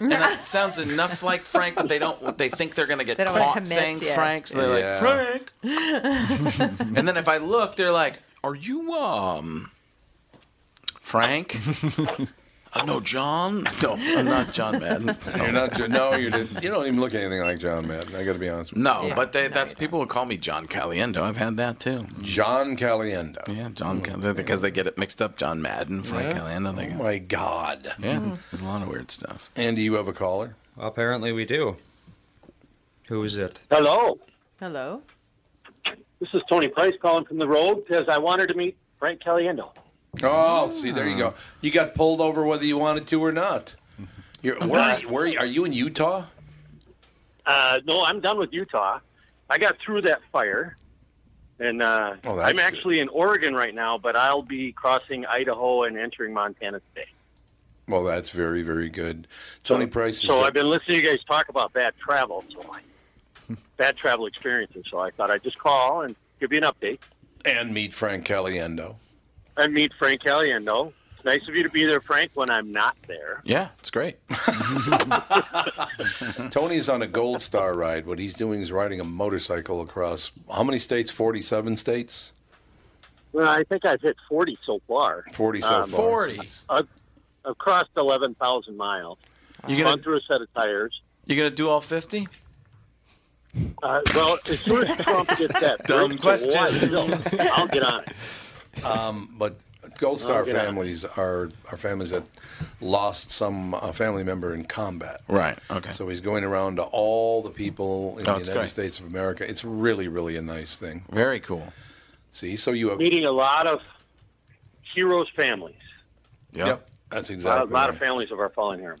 and it sounds enough like Frank that they don't. They think they're gonna get They caught commit, saying yeah. Frank, so they're Yeah. like Frank. and then if I look, they're like, "Are you um Frank?" Uh, no, John. *laughs* No, I'm not John Madden. *laughs* You're not. No, you didn't. You don't even look anything like John Madden. I got to be honest with you. No, but they, that's people would call me John Caliendo. I've had that too. John Caliendo. Yeah, John Cal- because they get it mixed up. John Madden, Frank Yeah? Caliendo. They Oh go, my God. yeah, there's a lot of weird stuff. Andy, you have a caller? Apparently we do. Who is it? Hello, Hello. this is Tony Price calling from the road because I wanted to meet Frank Caliendo. Oh, see, there you go. You got pulled over whether you wanted to or not. You're, where, are you, where are you? Are you in Utah? Uh, no, I'm done with Utah. I got through that fire, and uh, Oh, I'm actually in Oregon right now, but I'll be crossing Idaho and entering Montana today. Well, that's very, very good. Tony Price is. So I've been listening to you guys talk about bad travel, so I, bad travel experiences. So I thought I'd just call and give you an update and meet Frank Caliendo. And meet Frank Caliendo. It's nice of you to be there, Frank, when I'm not there. Yeah, it's great. *laughs* *laughs* Tony's on a Gold Star ride. What he's doing is riding a motorcycle across how many states? Forty-seven states. Well, I think I've hit 40 so far. 40 so Um, far. 40. I've, I've crossed 11,000 miles. You gonna- gone through a set of tires. You gonna do all fifty? Uh, well, as soon as Trump gets that *laughs* Dumb question. Hawaii, I'll get on it. Um, but Gold Star I'll on families are are families that lost some uh, family member in combat. Right. Okay. So he's going around to all the people in Oh, the United great. States of America. It's really, really a nice thing. Very cool. See, so you have Meeting a lot of heroes' families. Yep, that's exactly. A lot, exactly. lot right. of families of our fallen heroes.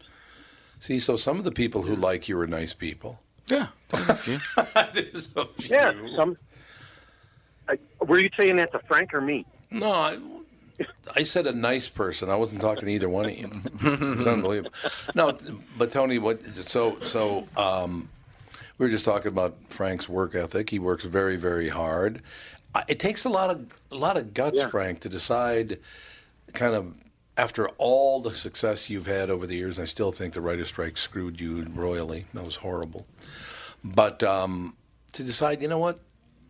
See, so some of the people who like you are nice people. Yeah, a few. *laughs* A few. Yeah, some. I, were you saying that to Frank or me? No, I, I said a nice person. I wasn't talking to either one of you. It's unbelievable. No, but Tony, what? So, so um, we were just talking about Frank's work ethic. He works very, very hard. It takes a lot of a lot of guts, Yeah. Frank, to decide, kind of. After all the success you've had over the years, and I still think the writer's strike screwed you royally. That was horrible. But um, to decide, you know what,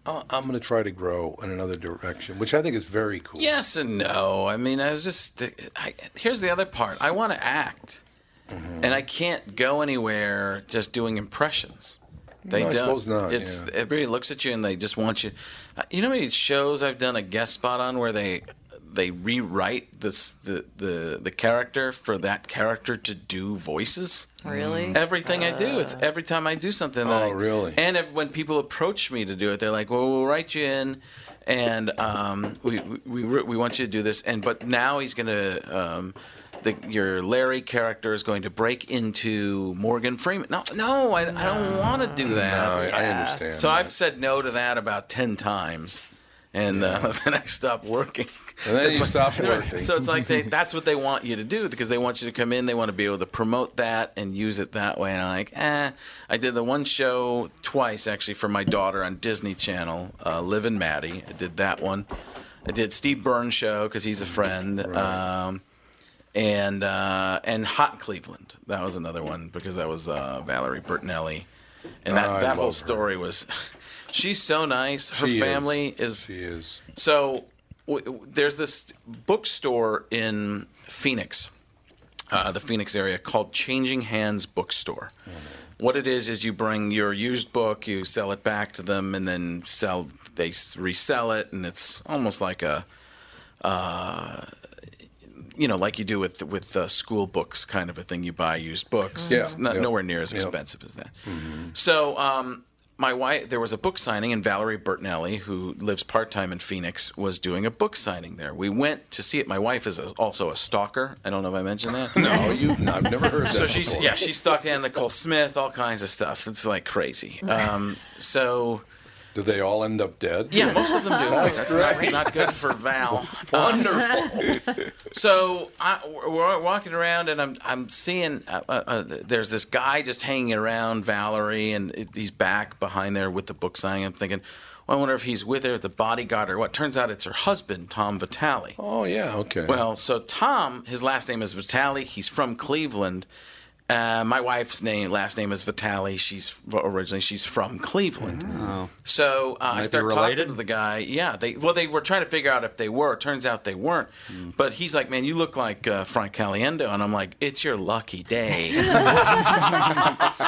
I'm going to try to grow in another direction, which I think is very cool. Yes and no. I mean, I was just. I, here's the other part. I want to act, Mm-hmm. and I can't go anywhere just doing impressions. They No, don't. suppose not, It's yeah. everybody looks at you and they just want you. Uh, You know how many shows I've done a guest spot on where they they rewrite this the the the character for that character to do voices. Really? Everything I do, it's every time I do something. That Oh, I- really? And if, when people approach me to do it, they're like, "Well, we'll write you in, and um, we, we we we want you to do this." And but now he's gonna. Um, the, your Larry character is going to break into Morgan Freeman. No, no, I, I don't want to do that. No, I- I understand So that. I've said no to that about ten times, and uh, *laughs* then I stopped working. And then you stopped *laughs* working. So it's like they, that's what they want you to do because they want you to come in. They want to be able to promote that and use it that way. And I'm like, eh. I did the one show twice actually for my daughter on Disney Channel, uh, Liv and Maddie. I did that one. I did Steve Burns show because he's a friend. Um, and uh, and Hot Cleveland. That was another one because that was uh, Valerie Bertinelli, and that, Oh, that whole love her. story was. *laughs* She's so nice. Her She family is. She is. So w- w- there's this bookstore in Phoenix, uh, the Phoenix area called Changing Hands Bookstore. What it is is you bring your used book, you sell it back to them, and then sell. They resell it, and it's almost like a, uh, you know, like you do with with uh, school books, kind of a thing. You buy used books. Yeah. It's not Yeah. nowhere near as Yeah. expensive as that. So, um, my wife, there was a book signing, and Valerie Bertinelli, who lives part time in Phoenix, was doing a book signing there. We went to see it. My wife is a, also a stalker. I don't know if I mentioned that. No, you. I've never heard that. So she's before. yeah, she stalked Anna Nicole Smith, all kinds of stuff. It's like crazy. Um, so. Do they all end up dead? Yeah, most of them do. That's That's great. not, not good for Val. *laughs* Wonderful. *laughs* So I, we're walking around, and I'm I'm seeing uh, uh, uh, there's this guy just hanging around Valerie, and it- he's back behind there with the book signing. I'm thinking, well, I wonder if he's with her, the bodyguard, or what. Turns out it's her husband, Tom Vitale. Oh yeah, okay. Well, so Tom, his last name is Vitale. He's from Cleveland. Uh, my wife's name, last name is Vitali. She's originally she's from Cleveland. Oh. So uh, I Might start talking to the guy. Yeah, they well they were trying to figure out if they were. Turns out they weren't. Hmm. But he's like, man, you look like uh, Frank Caliendo, and I'm like, it's your lucky day *laughs*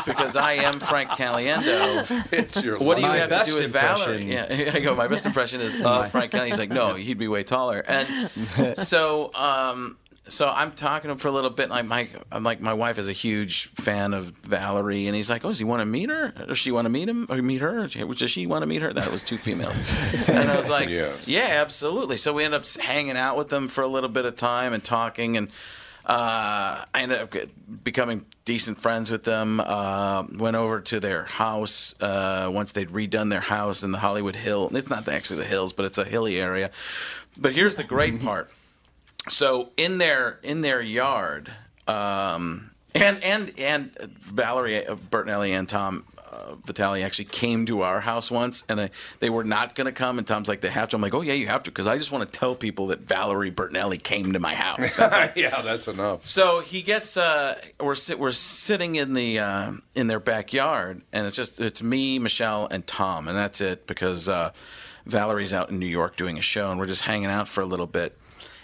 because I am Frank Caliendo. It's your What do you have to do with Valerie? impression- Yeah, *laughs* I go. My best impression is uh, Frank Caliendo. He's like, no, he'd be way taller. And *laughs* so, um, so I'm talking to him for a little bit. Like, I'm like, my wife is a huge fan of Valerie, and he's like, oh, does he want to meet her? Does she want to meet him or meet her? Does she want to meet her? That was two females. *laughs* And I was like, Yeah. yeah, absolutely. So we end up hanging out with them for a little bit of time and talking and. Uh, I ended up becoming decent friends with them. Uh, went over to their house uh, once they'd redone their house in the Hollywood Hill. It's not actually the hills, but it's a hilly area. But here's the great *laughs* part. So in their in their yard, um, and and and Valerie uh, Bertinelli and Tom uh, Vitale actually came to our house once, and I, they were not going to come. And Tom's like, "They have to." I'm like, "Oh yeah, you have to," because I just want to tell people that Valerie Bertinelli came to my house. *laughs* yeah, that's enough. So he gets uh we're sit, we're sitting in the uh, in their backyard and it's just it's me, Michelle and Tom and that's it because uh, Valerie's out in New York doing a show and we're just hanging out for a little bit.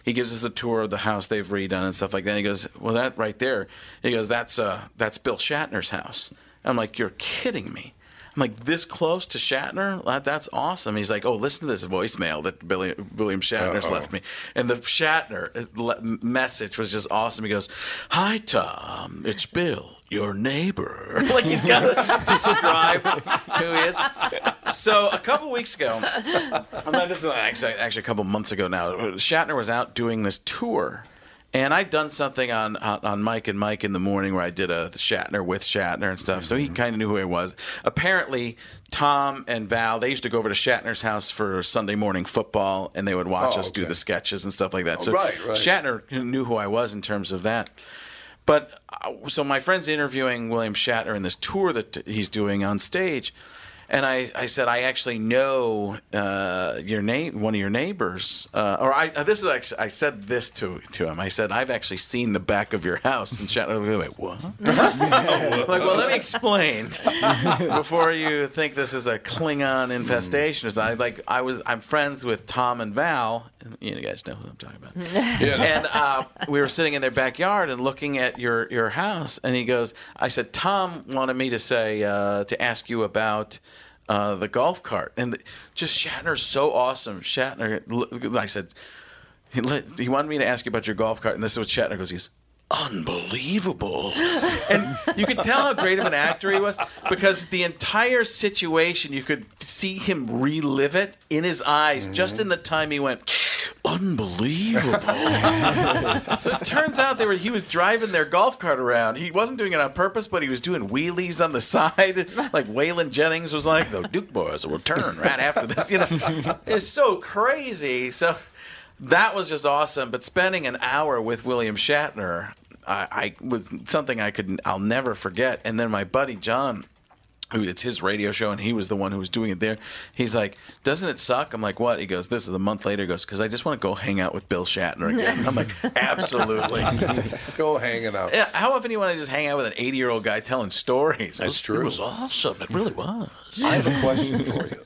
He gives us a tour of the house they've redone and stuff like that. And He goes, "Well, that right there." He goes, "That's uh that's Bill Shatner's house." I'm like, "You're kidding me." I'm like, this close to Shatner? That, that's awesome. He's like, oh, listen to this voicemail that Billy, William Shatner's Uh-oh. left me. And the Shatner uh, message was just awesome. He goes, Hi, Tom. It's Bill, your neighbor. *laughs* like he's got to *laughs* describe who he is. So a couple weeks ago, I'm not, this is actually, actually a couple months ago now, Shatner was out doing this tour. And I'd done something on, on on Mike and Mike in the morning where I did a Shatner with Shatner and stuff. So he kind of knew who I was. Apparently, Tom and Val they used to go over to Shatner's house for Sunday morning football, and they would watch Oh, us do the sketches and stuff like that. Oh, So right, right. Shatner knew who I was in terms of that. But uh, so my friend's interviewing William Shatner in this tour that he's doing on stage, and I, I said I actually know uh, your name, one of your neighbors, uh, or I uh, this is actually I said this to to him. I said I've actually seen the back of your house, and Shatner looked at me, what? *laughs* like, well, let me explain before you think this is a Klingon infestation. Is I like I was I'm friends with Tom and Val. You guys know who I'm talking about. *laughs* Yeah. And uh, we were sitting in their backyard and looking at your your house, and he goes, "I said Tom wanted me to say uh, to ask you about." Uh, the golf cart and the, just Shatner's so awesome. Shatner, I said, he, let- he wanted me to ask you about your golf cart, and this is what Shatner goes. He goes, unbelievable. *laughs* and you could tell how great of an actor he was because the entire situation, you could see him relive it in his eyes mm-hmm. just in the time he went, unbelievable. *laughs* so it turns out they were he was driving their golf cart around. He wasn't doing it on purpose, but he was doing wheelies on the side, *laughs* like Waylon Jennings was like, "The Duke boys will return right after this." You know, it's so crazy. So that was just awesome. But spending an hour with William Shatner, I, I was something I could I'll never forget. And then my buddy John who it's his radio show and he was the one who was doing it there. He's like, "Doesn't it suck?" I'm like, "What?" He goes, "This is a month later." He goes, "Because I just want to go hang out with Bill Shatner again." I'm like, *laughs* "Absolutely." *laughs* Go hanging out. Yeah, how often do you want to just hang out with an 80 year old guy telling stories? It That's was- true. It was awesome. It really was. I have a question for you.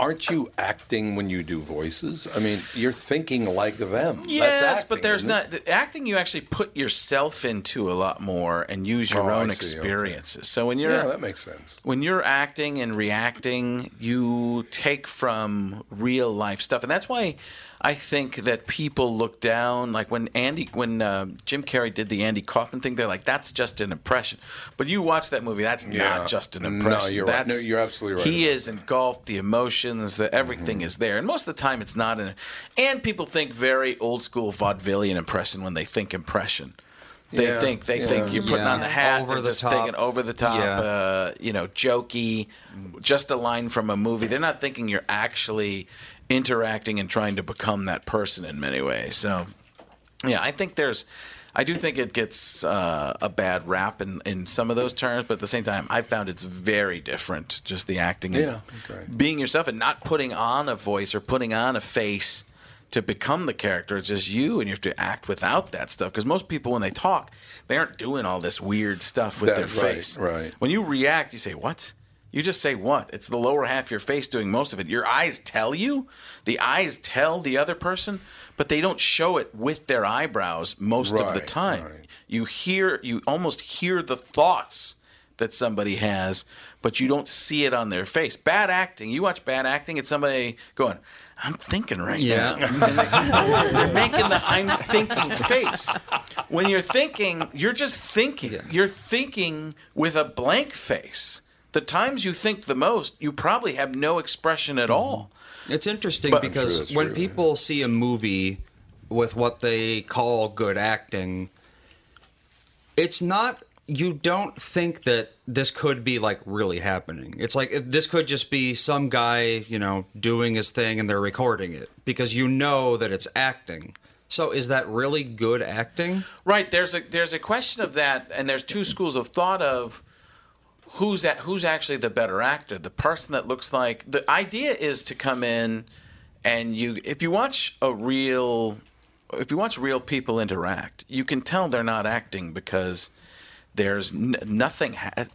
Aren't you acting when you do voices? I mean, you're thinking like them. Yes, That's acting, but there's isn't the acting. You actually put yourself into a lot more and use your Oh, own see, okay. experiences. So when you're Yeah, that makes sense. when you're acting and reacting, you take from real life stuff, and that's why I think that people look down. Like when Andy, when uh, Jim Carrey did the Andy Kaufman thing, they're like, "That's just an impression." But you watch that movie, that's Yeah. not just an No, impression. you're right. No, you're absolutely right He about is engulfed. The emotions, the everything is there, and most of the time it's not an. And people think very old school vaudevillian impression when they think impression. They Yeah, think they yeah. think you're putting Yeah. on the hat. Over they're the just top. thinking over the top. Yeah. Uh, you know, jokey, just a line from a movie. They're not thinking you're actually interacting and trying to become that person in many ways. So, yeah, I think there's. I do think it gets uh, a bad rap in, in some of those terms, but at the same time, I found it's very different. Just the acting, and Yeah, okay. being yourself, and not putting on a voice or putting on a face to become the character. It's just you, and you have to act without that stuff. Because most people, when they talk, they aren't doing all this weird stuff with their right, face. right. When you react, you say what? You just say what? It's the lower half of your face doing most of it. Your eyes tell you. The eyes tell the other person, but they don't show it with their eyebrows most of the Right, time. You hear, you almost hear the thoughts that somebody has, but you don't see it on their face. Bad acting. You watch bad acting, it's somebody going, I'm thinking right Yeah. now. And they- They're making the I'm thinking face. When you're thinking, you're just thinking. You're thinking with a blank face. The times you think the most, you probably have no expression at all. Mm-hmm. It's interesting But- because True, when true, people see a movie with what they call good acting, it's not. You don't think that this could be like really happening. It's like this could just be some guy, you know, doing his thing and they're recording it because you know that it's acting. So is that really good acting? Right. There's a there's a question of that, and there's two schools of thought of who's at, who's actually the better actor. The person that looks like the idea is to come in and you if you watch a real if you watch real people interact, you can tell they're not acting because there's n- nothing. Ha-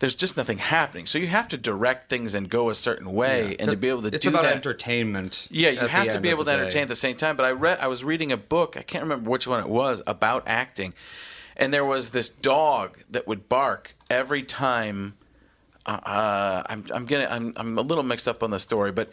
there's just nothing happening. So you have to direct things and go a certain way, and to be able to it's do about that. entertainment. Yeah, you have to be able to day. entertain at the same time. But I read, I was reading a book. I can't remember which one it was about acting, and there was this dog that would bark every time. Uh, uh, I'm, I'm gonna, I'm, I'm a little mixed up on the story, but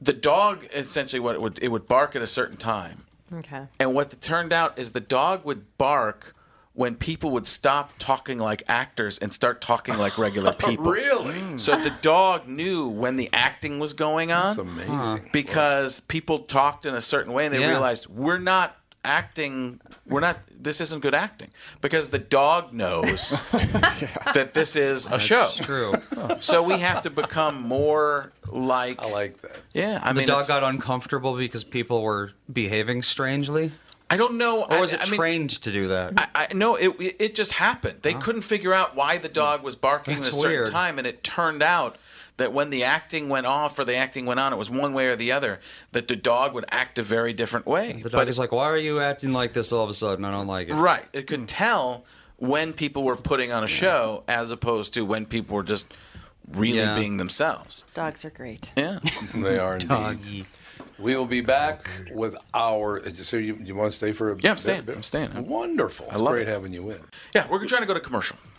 the dog essentially what it would, it would bark at a certain time, Okay. and what it turned out is the dog would bark when people would stop talking like actors and start talking like regular *laughs* people. Really? So the dog knew when the acting was going on. That's amazing. Because people talked in a certain way and they Yeah. realized we're not acting we're not this isn't good acting because the dog knows *laughs* that this is a show. True. So we have to become more like I like that. Yeah, I the mean dog got uncomfortable because people were behaving strangely. I don't know. Or was I- it I mean- trained to do that? I, I no, it it- it just happened. They couldn't figure out why the dog was barking That's at a certain weird. time, and it turned out that when the acting went off or the acting went on, it was one way or the other. That the dog would act a very different way. the dog is like, "Why are you acting like this all of a sudden? I don't like it." right, it could hmm. tell when people were putting on a show as opposed to when people were just really Yeah. being themselves. Dogs are great. Yeah, *laughs* They are indeed. Doggy. We will be back with our. So you, you want to stay for a Yeah, I'm bit? staying. I'm staying. Wonderful. It's love great it. having you in. yeah. We're trying to go to commercial.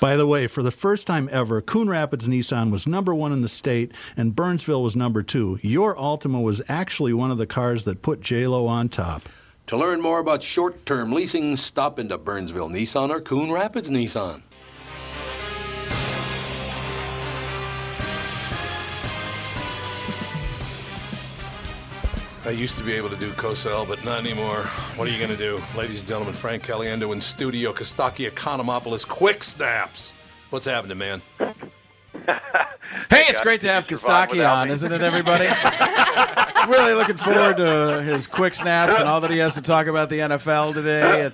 By the way, for the first time ever, Coon Rapids Nissan was number one in the state and Burnsville was number two. Your Altima was actually one of the cars that put JLo on top. To learn more about short-term leasing, stop into Burnsville Nissan or Coon Rapids Nissan. I used to be able to do Cosell, but not anymore. What are you going to do? Ladies and gentlemen, Frank Caliendo in studio, Kostaki Economopoulos, Quick Snaps. What's happening, man? *laughs* Hey, it's great to have Kostaki on, isn't it, everybody? *laughs* really looking forward to his quick snaps and all that he has to talk about the NFL today.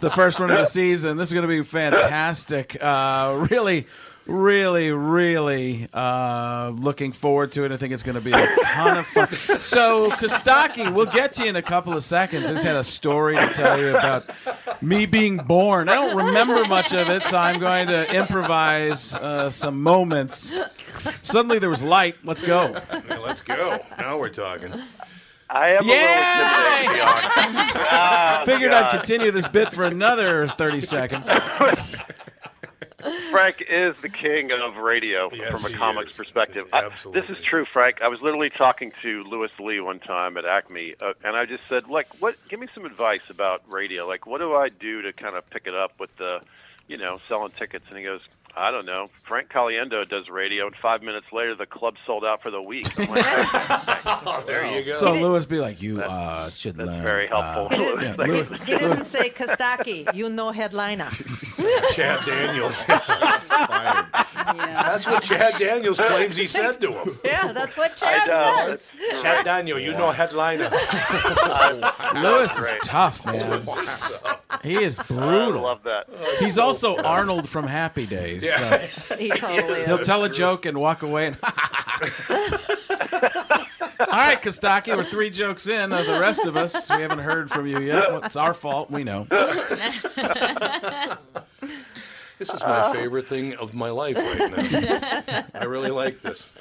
The first one of the season. This is going to be fantastic. Uh, really, really, really uh, looking forward to it. I think it's going to be a ton of fun. *laughs* So, Kostaki, we'll get to you in a couple of seconds. I just had a story to tell you about me being born. I don't remember much of it, so I'm going to improvise uh, some moments. Suddenly there was light. Let's go. Yeah, let's go. Now we're talking. I am Yay! a little intimidated, to be honest. Ah, Figured I'd continue this bit for another 30 seconds. *laughs* Frank is the king of radio from a comics perspective. I- this is true, Frank. I was literally talking to Louis Lee one time at Acme, uh, and I just said, like, what? Give me some advice about radio. Like, what do I do to kind of pick it up with the, you know, selling tickets? And he goes, I don't know. Frank Caliendo does radio, and five minutes later, the club sold out for the week. I'm like, *laughs* there you go. So Louis be like, you uh, should learn. very helpful. uh, Louis. yeah, Thank Louis- you. He didn't say Kostaki, you know headliner. *laughs* Chad Daniels. *laughs* That's what Chad Daniels claims he said to him. Yeah, that's what I Chad know. says. Chad Daniel, you know headliner. Louis is tough, man. He is I brutal. love that. He's also *laughs* Arnold from Happy Days. Yeah. so He totally He'll is. tell a joke and walk away. And *laughs* *laughs* All right, Kostaki, we're three jokes in. Uh, the rest of us, we haven't heard from you yet. Well, it's our fault. We know. This is my favorite thing of my life right now. I really like this.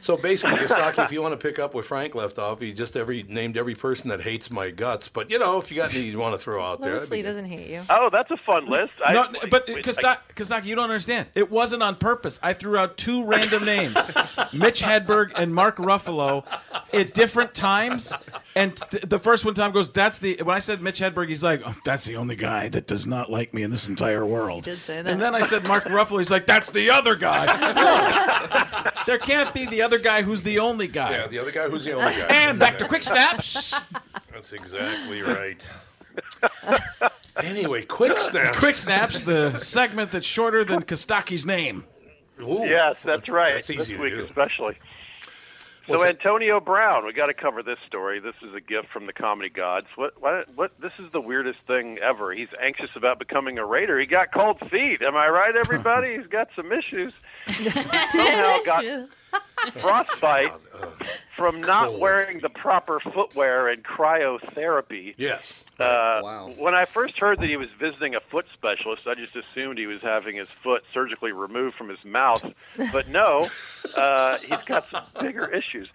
So basically, Kostaki, if you want to pick up where Frank left off, he just every named every person that hates my guts. But you know, if you got any you want to throw out there, that'd Leslie doesn't hate you. Oh, that's a fun list. I, No, but wait, Kostaki, Kostaki, you don't understand. It wasn't on purpose. I threw out two random names, Mitch Hedberg and Mark Ruffalo, at different times. And th- the first one time goes, "That's the." When I said Mitch Hedberg, he's like, oh, "That's the only guy that does not like me in this entire world." Did say that. And then I said Mark Ruffalo. He's like, "That's the other guy." No, *laughs* *laughs* there can't be the other guy who's the only guy. Yeah, the other guy who's the only guy. And back to quick snaps. *laughs* That's exactly right. anyway, quick snaps. Quick snaps, the segment that's shorter than Kostaki's name. Ooh, Yes, that's right. That's easy this to week do. especially. What's so it? Antonio Brown, we got to cover this story. This is a gift from the comedy gods. What? What? What? This is the weirdest thing ever. He's anxious about becoming a Raider. He got cold feet. Am I right, everybody? *laughs* He's got some issues. *laughs* Somehow got frostbite *laughs* from not wearing the proper footwear and cryotherapy. Yes. Uh, Wow. When I first heard that he was visiting a foot specialist, I just assumed he was having his foot surgically removed from his mouth. But no, *laughs* uh, he's got some bigger issues.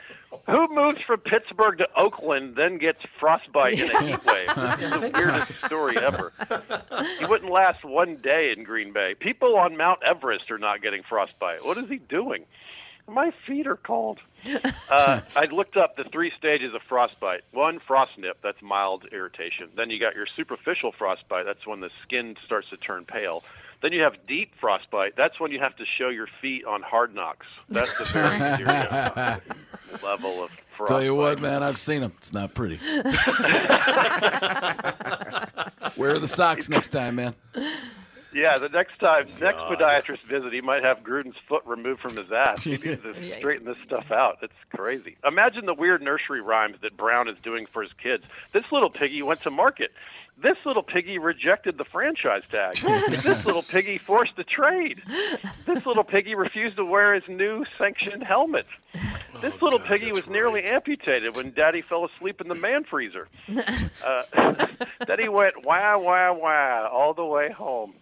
Who moves from Pittsburgh to Oakland, then gets frostbite in a heat *laughs* wave? This is the weirdest story ever. He wouldn't last one day in Green Bay. People on Mount Everest are not getting frostbite. What is he doing? My feet are cold. *laughs* Uh, I looked up the three stages of frostbite. One, frost nip, that's mild irritation. Then you got your superficial frostbite, that's when the skin starts to turn pale. Then you have deep frostbite, that's when you have to show your feet on hard knocks. That's the very *laughs* serious level of frostbite. Tell you what, man, I've seen them. It's not pretty. *laughs* Wear the socks next time, man. Yeah, the next time, next podiatrist visit, he might have Gruden's foot removed from his ass. He needs to *laughs* straighten this stuff out. It's crazy. Imagine the weird nursery rhymes that Brown is doing for his kids. This little piggy went to market. This little piggy rejected the franchise tag. *laughs* this little piggy forced a trade. This little piggy refused to wear his new sanctioned helmet. This little piggy was nearly amputated when Daddy fell asleep in the man freezer. *laughs* Uh, then he went wah wah wah all the way home.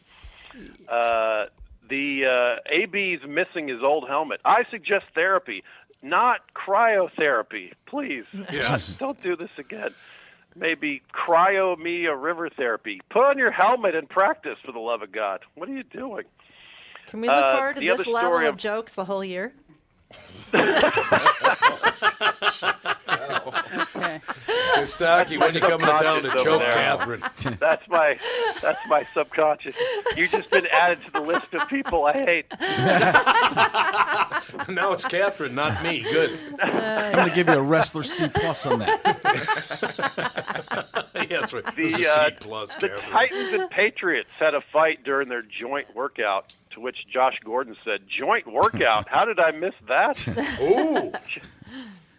Uh, the uh, AB's missing his old helmet. I suggest therapy, not cryotherapy. Please, Yes. don't do this again. Maybe cryo me a river therapy. Put on your helmet and practice for the love of God. What are you doing? Can we look Uh, forward to this other level story of of- jokes the whole year? *laughs* *laughs* Stocky, when you coming to town to Subconscious choke there. Catherine? *laughs* That's my that's my subconscious. You've just been added to the list of people I hate. *laughs* now it's Catherine, not me. Good. I'm going to give you a wrestler C plus on that. *laughs* yeah, that's right. The, This is uh, C plus, the Catherine. Titans and Patriots had a fight during their joint workout, to which Josh Gordon said, "Joint workout? How did I miss that?" Ooh.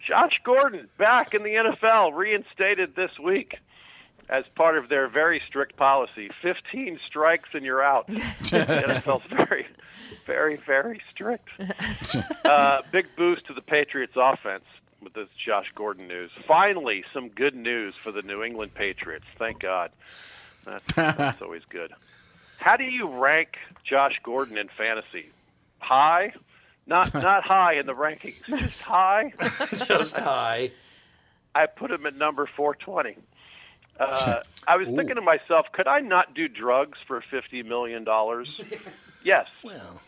Josh Gordon back in the NFL, reinstated this week as part of their very strict policy: 15 strikes and you're out. *laughs* the NFL's very, very, very strict. *laughs* Uh, big boost to the Patriots offense with this Josh Gordon news. Finally, some good news for the New England Patriots. Thank God. That's, *laughs* that's always good. How do you rank Josh Gordon in fantasy? High? Not *laughs* not high in the rankings, just high. *laughs* Just high. I put him at number 420. Uh, I was thinking to myself, could I not do drugs for fifty million dollars? *laughs* yes. Well,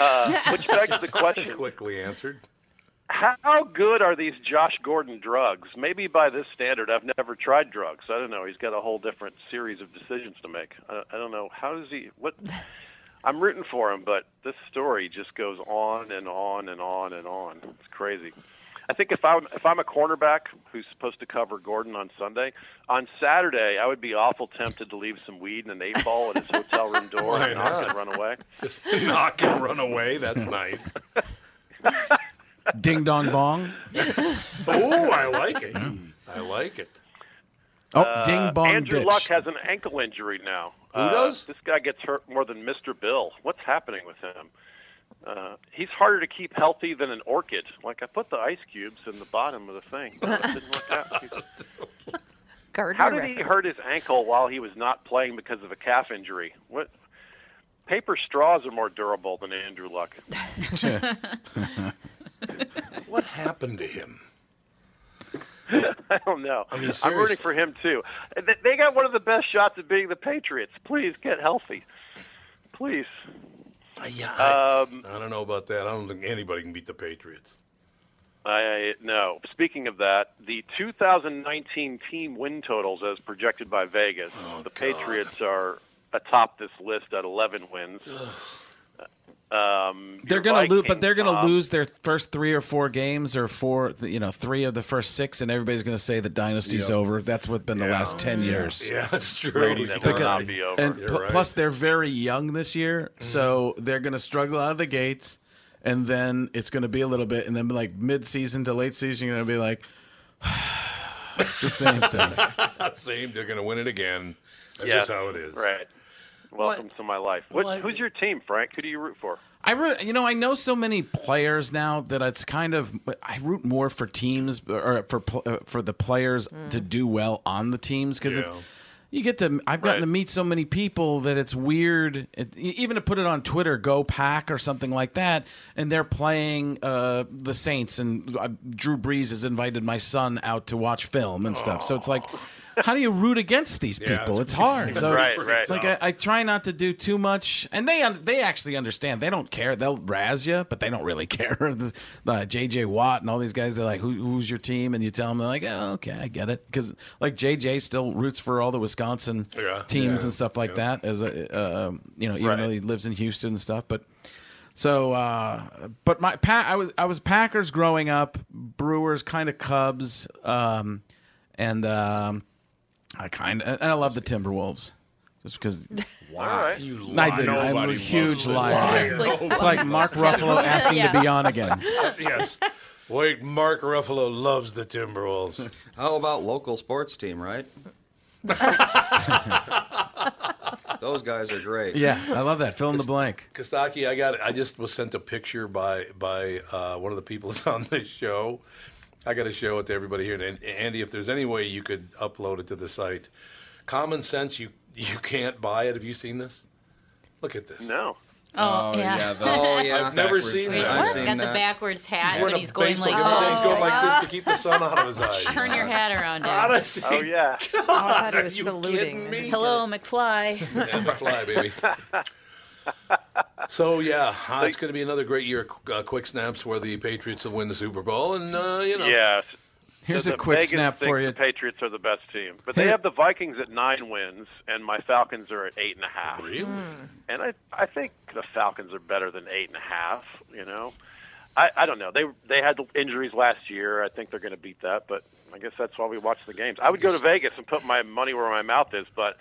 uh, which begs the question: Quickly answered. How good are these Josh Gordon drugs? Maybe by this standard, I've never tried drugs. I don't know. He's got a whole different series of decisions to make. I, I don't know. How does he? What? I'm rooting for him, but this story just goes on and on and on and on. It's crazy. I think if I'm if I'm a cornerback who's supposed to cover Gordon on Sunday, on Saturday I would be awful tempted to leave some weed and an eight ball at his *laughs* hotel room door and knock not? and run away. Just knock and run away. That's nice. *laughs* Ding dong bong. *laughs* Oh, I like it. I like it. Oh, Uh, ding bong Andrew ditch. Luck has an ankle injury now. Who Uh, does? This guy gets hurt more than Mr. Bill. What's happening with him? Uh, he's harder to keep healthy than an orchid. Like I put the ice cubes in the bottom of the thing. but it didn't work out. *laughs* Gardner How did he hurt his ankle while he was not playing because of a calf injury? What? Paper straws are more durable than Andrew Luck. *laughs* What happened to him? *laughs* I don't know. I mean, I'm rooting for him too. They- got one of the best shots at being the Patriots. Please get healthy. Please. Yeah, I, Um, I don't know about that. I don't think anybody can beat the Patriots. I no. Speaking of that, the 2019 team win totals, as projected by Vegas, Oh, the Patriots are atop this list at 11 wins. Um, They're gonna lose, but they're gonna lose their first three or four games, or four, you know, three of the first six, and everybody's gonna say the dynasty's Yep. over. That's what's been the last ten years. Yeah, that's true. Brady He's will not be over. And pl- right. Mm-hmm. plus, they're very young this year, so they're going to struggle out of the gates, and then it's going to be a little bit, and then like mid-season to late season, you're going to be like, *sighs* it's the same thing. *laughs* Same. They're going to win it again. That's Yes, just how it is. Right. Welcome to my life. What, who's your team, Frank? Who do you root for? I re- you know I know so many players now that it's kind of I root more for teams or for uh, for the players to do well on the teams because Yeah. you get to I've gotten to meet so many people that it's weird it, even to put it on Twitter go pack or something like that and they're playing uh, the Saints and uh, Drew Brees has invited my son out to watch film and stuff so it's like how do you root against these people? it's it's hard. *laughs* So Right, it's, right. it's like I, I try not to do too much, and they un- they actually understand. They don't care. They'll razz you, but they don't really *laughs* care. the, the JJ Watt and all these guys, they're like, Who, "Who's your team?" And you tell them, they're like, oh, "Okay, I get it." Because like JJ still roots for all the Wisconsin Yeah, teams yeah, and stuff like that. As a uh, you know, even Right. though he lives in Houston and stuff, but. So, uh, but my pa- I was I was Packers growing up, Brewers, kind of Cubs, um, and um, I kind of and I love the Timberwolves, just because. *laughs* Why? You I liar. did. I'm a huge liar. liar. It's like Mark Ruffalo asking Yeah. to be on again. *laughs* yes. Wait, Mark Ruffalo loves the Timberwolves. *laughs* How about local sports team, right? Those guys are great. Yeah, I love that. Fill in the blank. Kostaki, I got. I just was sent a picture by by uh, one of the people that's on this show. I got to show it to everybody here. And Andy, if there's any way you could upload it to the site, Common Sense, you you can't buy it. Have you seen this? Look at this. No. Oh, yeah. Oh yeah. *laughs* I've never backwards seen thing. that. I've What? seen that. What Got the backwards hat, He's but he's going like, cap, and then he's oh, going like this to keep the sun out of his *laughs* eyes. turn your hat around, Honestly, Oh yeah. *laughs* Oh, I thought are was you saluting. kidding me? Hello, McFly. Yeah, McFly, baby. So yeah, uh, it's going to be another great year. Uh, quick snaps where the Patriots will win the Super Bowl, and uh, you know, Yes. Here's The a quick Vegas snap for you. The Patriots are the best team, but they have the Vikings at nine wins, and my Falcons are at eight and a half. really. And I, I think the Falcons are better than eight and a half. You know, I, I don't know. They they had injuries last year. I think they're going to beat that, but I guess that's why we watch the games. I would go to Vegas and put my money where my mouth is, but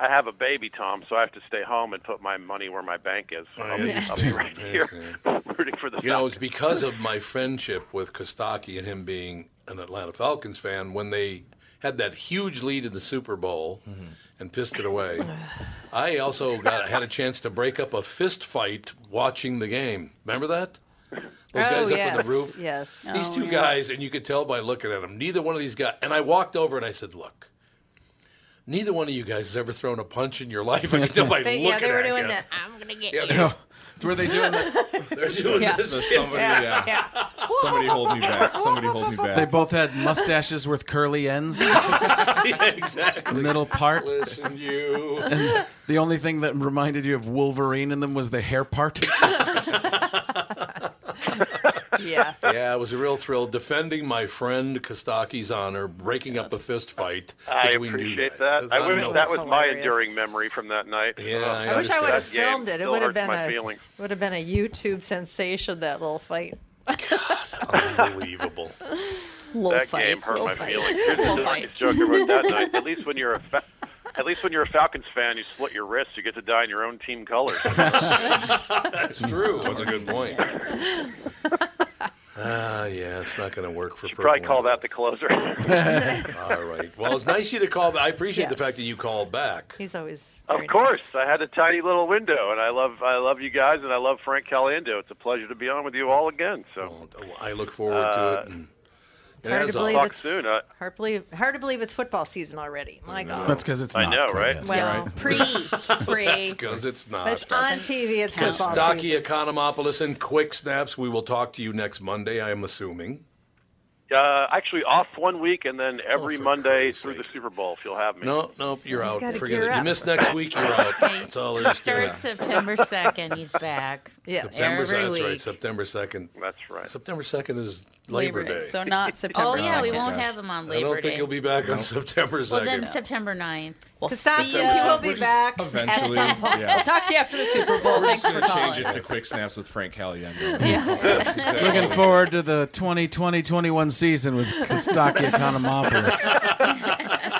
I have a baby, Tom, so I have to stay home and put my money where my bank is. So I'll, be, I'll be right here *laughs* rooting for the You know, it's because of *laughs* my friendship with Kostaki and him being an Atlanta Falcons fan. When they had that huge lead in the Super Bowl mm-hmm. and pissed it away, *sighs* I also got had a chance to break up a fist fight watching the game. Remember that? Those oh, guys oh, up yes. on the roof. Yes. These oh, two guys, and you could tell by looking at them, neither one of these guys. And I walked over and I said, "Look, neither one of you guys has ever thrown a punch in your life." I can tell by They, looking yeah, they were at doing you. that. I'm gonna get Yeah, you. they're, Were they doing that? *laughs* they're doing Yeah. this. So somebody, yeah. Yeah. Somebody hold me back. Somebody hold me back. They both had mustaches with curly ends, *laughs* yeah, exactly. middle part. Listen, you. And the only thing that reminded you of Wolverine in them was the hair part. *laughs* Yeah. *laughs* Yeah, it was a real thrill defending my friend Kostaki's honor, breaking up a fist fight I between you appreciate guys. that. I wish that was my enduring memory from that night. Yeah, Uh, I I wish I would have filmed it. It would have been a feelings. would have been a YouTube sensation. That little fight. Unbelievable. *laughs* Little that fight, game hurt my fight. feelings. Here's *laughs* the Little darkest fight. joke I wrote that night. At least when you're a fa- at least when you're a Falcons fan, you split your wrist. You get to die in your own team colors. *laughs* That's true. That's a good point. *laughs* Ah, yeah, it's not going to work for You Purple. probably call that the closer. *laughs* All right. Well, it's nice of you to call. back. I appreciate the fact that you called back. He's always. Of very course, I had a tiny little window, and I love I love you guys, and I love Frank Caliendo. It's a pleasure to be on with you all again. So Well, I look forward to Uh, it. And, It's hard to believe always- talk soon. Uh, Hard, believe, hard to believe it's football season already. My God. That's because it's I not. know, right? yet. well, *laughs* pre, pre. because it's not. But on TV, it's football Kostaki season. Economopoulos and Quick Snaps. We will talk to you next Monday, I am assuming. Uh, actually, off one week, and then every Oh, Monday Christ's through the. Super Bowl, if you'll have me. No, no, you're out. Forget gear it. You miss next week, you're out. That's all there is to Starts it. September 2nd. He's *laughs* back. Yeah. September, Every that's right. week. September 2nd. That's right. September 2nd is Labor, Day. So not *laughs* September. Oh, yeah, we won't have him on Labor Day. I don't Day. think you'll be back on September 2nd. well, then September 9th. We'll Kostaki, see you ya. will be back Eventually, at some point. yes. We'll talk to you after the Super Bowl. We're Thanks just for going to calling. change it to quick snaps with Frank Caliendo. *laughs* Looking forward to the 2020-21 season with Kostaki Economopoulos. *laughs*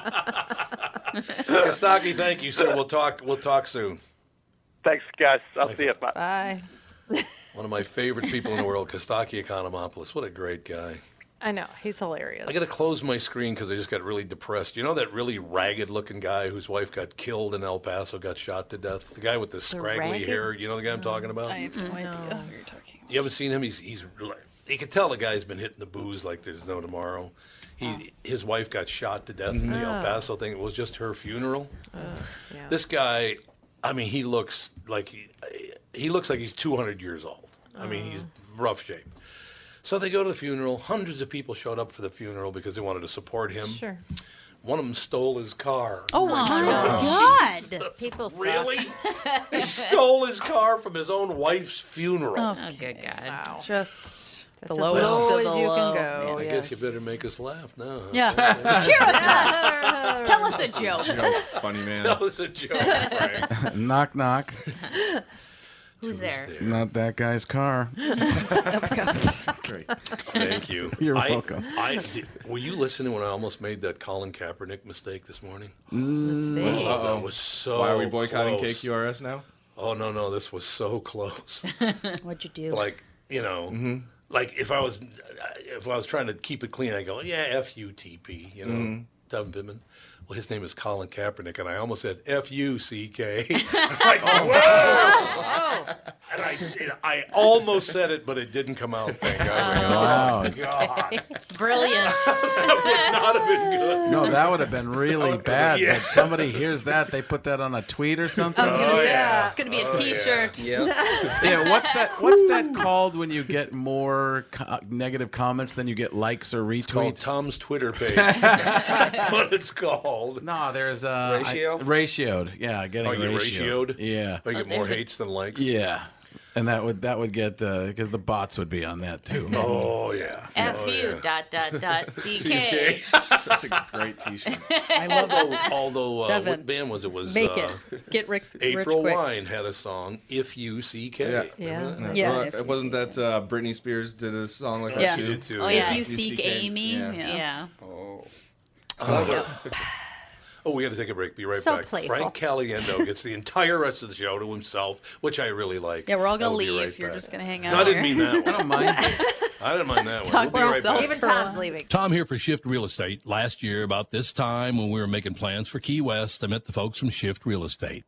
Kostaki, thank you, sir. We'll talk. We'll talk soon. Thanks, guys. I'll see you. Bye. Bye. One of my favorite people in the world, Kostaki Economopoulos. What a great guy. I know he's hilarious. I got to close my screen because I just got really depressed. You know that really ragged-looking guy whose wife got killed in El Paso, got shot to death. The guy with the scraggly ragged- hair. You know the guy I'm talking about? I have no mm, idea who you're talking. You haven't seen him? He's he's. You can tell the guy's been hitting the booze like there's no tomorrow. He oh. his wife got shot to death in the El Oh. Paso thing. It was just her funeral. Ugh, yeah. This guy, I mean, he looks like he, he looks like he's 200 years old. I mean, oh. he's rough shape. So they go to the funeral. Hundreds of people showed up for the funeral because they wanted to support him. Sure. One of them stole his car. Oh, oh my God! *laughs* People suck. Really? *laughs* he stole his car from his own wife's funeral. Oh, good God. Wow. Just That's the as lowest low of as the you low. can go. I yes. guess you better make us laugh now. huh? Yeah. *laughs* Cheer us up. Tell us a joke. Joke, funny man. Tell us a joke, knock knock. Who's there? Not that guy's car. *laughs* Great. Thank you. *laughs* You're I- welcome. I, did- were you listening when I almost made that Colin Kaepernick mistake this morning? Mistake. Oh, Uh-oh. that was so Why are we boycotting close. KQRS now? Oh no, no, this was so close. *laughs* What'd you do? like you know, Mm-hmm. like if I was if I was trying to keep it clean, I go, yeah, F U T P, you know, Mm-hmm. Devin Pittman. Well, his name is Colin Kaepernick, and I almost said F U C K. *laughs* Like, oh, whoa! And I, oh. and I almost said it, but it didn't come out. Thank God. Oh, wow. Oh, God. Brilliant. *laughs* Not have been good. No, that would have been really bad. Yeah. That somebody hears that, they put that on a tweet or something. I was gonna Oh, say yeah. it's gonna be a Oh, yeah. T-shirt. *laughs* yeah, what's that? What's that called when you get more co- uh, negative comments than you get likes or It's called retweets? Tom's Twitter page. That's what it's called. No, there's uh, Ratio? I, ratioed. Yeah, getting Oh, you ratioed. ratioed? Yeah, I get more hates than likes. yeah, and that would that would get because the bots would be on that too. Oh yeah. F oh, U yeah. dot dot dot *laughs* C K. CK. *laughs* That's a great T-shirt. I love although, it. although uh, what band was it? Was Make uh, it. Get Rick April rich quick. Wine had a song, If You C K. Yeah. Yeah. Yeah, Yeah, Well, if wasn't that uh, Britney Spears did a song like Yeah. that She too? did too. Oh, yeah. yeah. If you You seek seek Amy, Yeah. yeah. Yeah. Oh. Oh, we got to take a break. Be right So back. playful. Frank Caliendo gets the entire rest of the show to himself, which I really like. Yeah, we're all gonna leave. right You're back. just gonna hang out. No, I didn't mean that I don't mind. I didn't mind that one. Talk We'll be for right back. Even Tom's leaving. Tom here for Shift Real Estate. Last year, about this time when we were making plans for Key West, I met the folks from Shift Real Estate.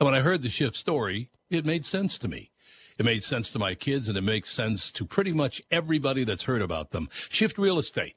And when I heard the Shift story, it made sense to me. It made sense to my kids and it makes sense to pretty much everybody that's heard about them. Shift Real Estate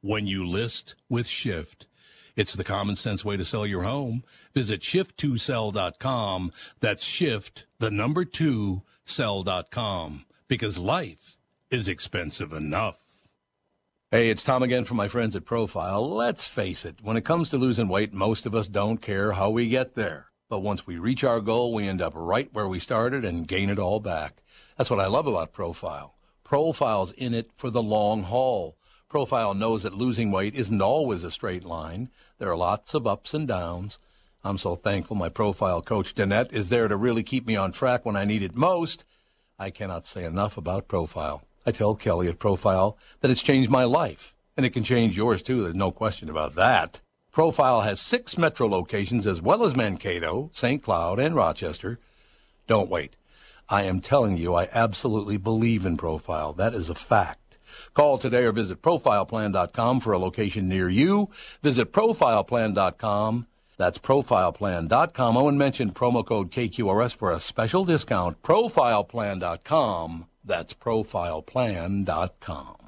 when you list with Shift. It's the common sense way to sell your home. Visit shift2sell.com. That's shift, the number two, sell.com. Because life is expensive enough. Hey, it's Tom again from my friends at Profile. Let's face it, when it comes to losing weight, most of us don't care how we get there. But once we reach our goal, we end up right where we started and gain it all back. That's what I love about Profile. Profile's in it for the long haul. Profile knows that losing weight isn't always a straight line. There are lots of ups and downs. I'm so thankful my Profile coach, Danette, is there to really keep me on track when I need it most. I cannot say enough about Profile. I tell Kelly at Profile that it's changed my life, and it can change yours too. There's no question about that. Profile has six metro locations as well as Mankato, St. Cloud, and Rochester. Don't wait. I am telling you, I absolutely believe in Profile. That is a fact. Call today or visit profileplan.com for a location near you. Visit profileplan.com. That's profileplan.com. Oh, and mention promo code KQRS for a special discount. Profileplan.com. That's profileplan.com.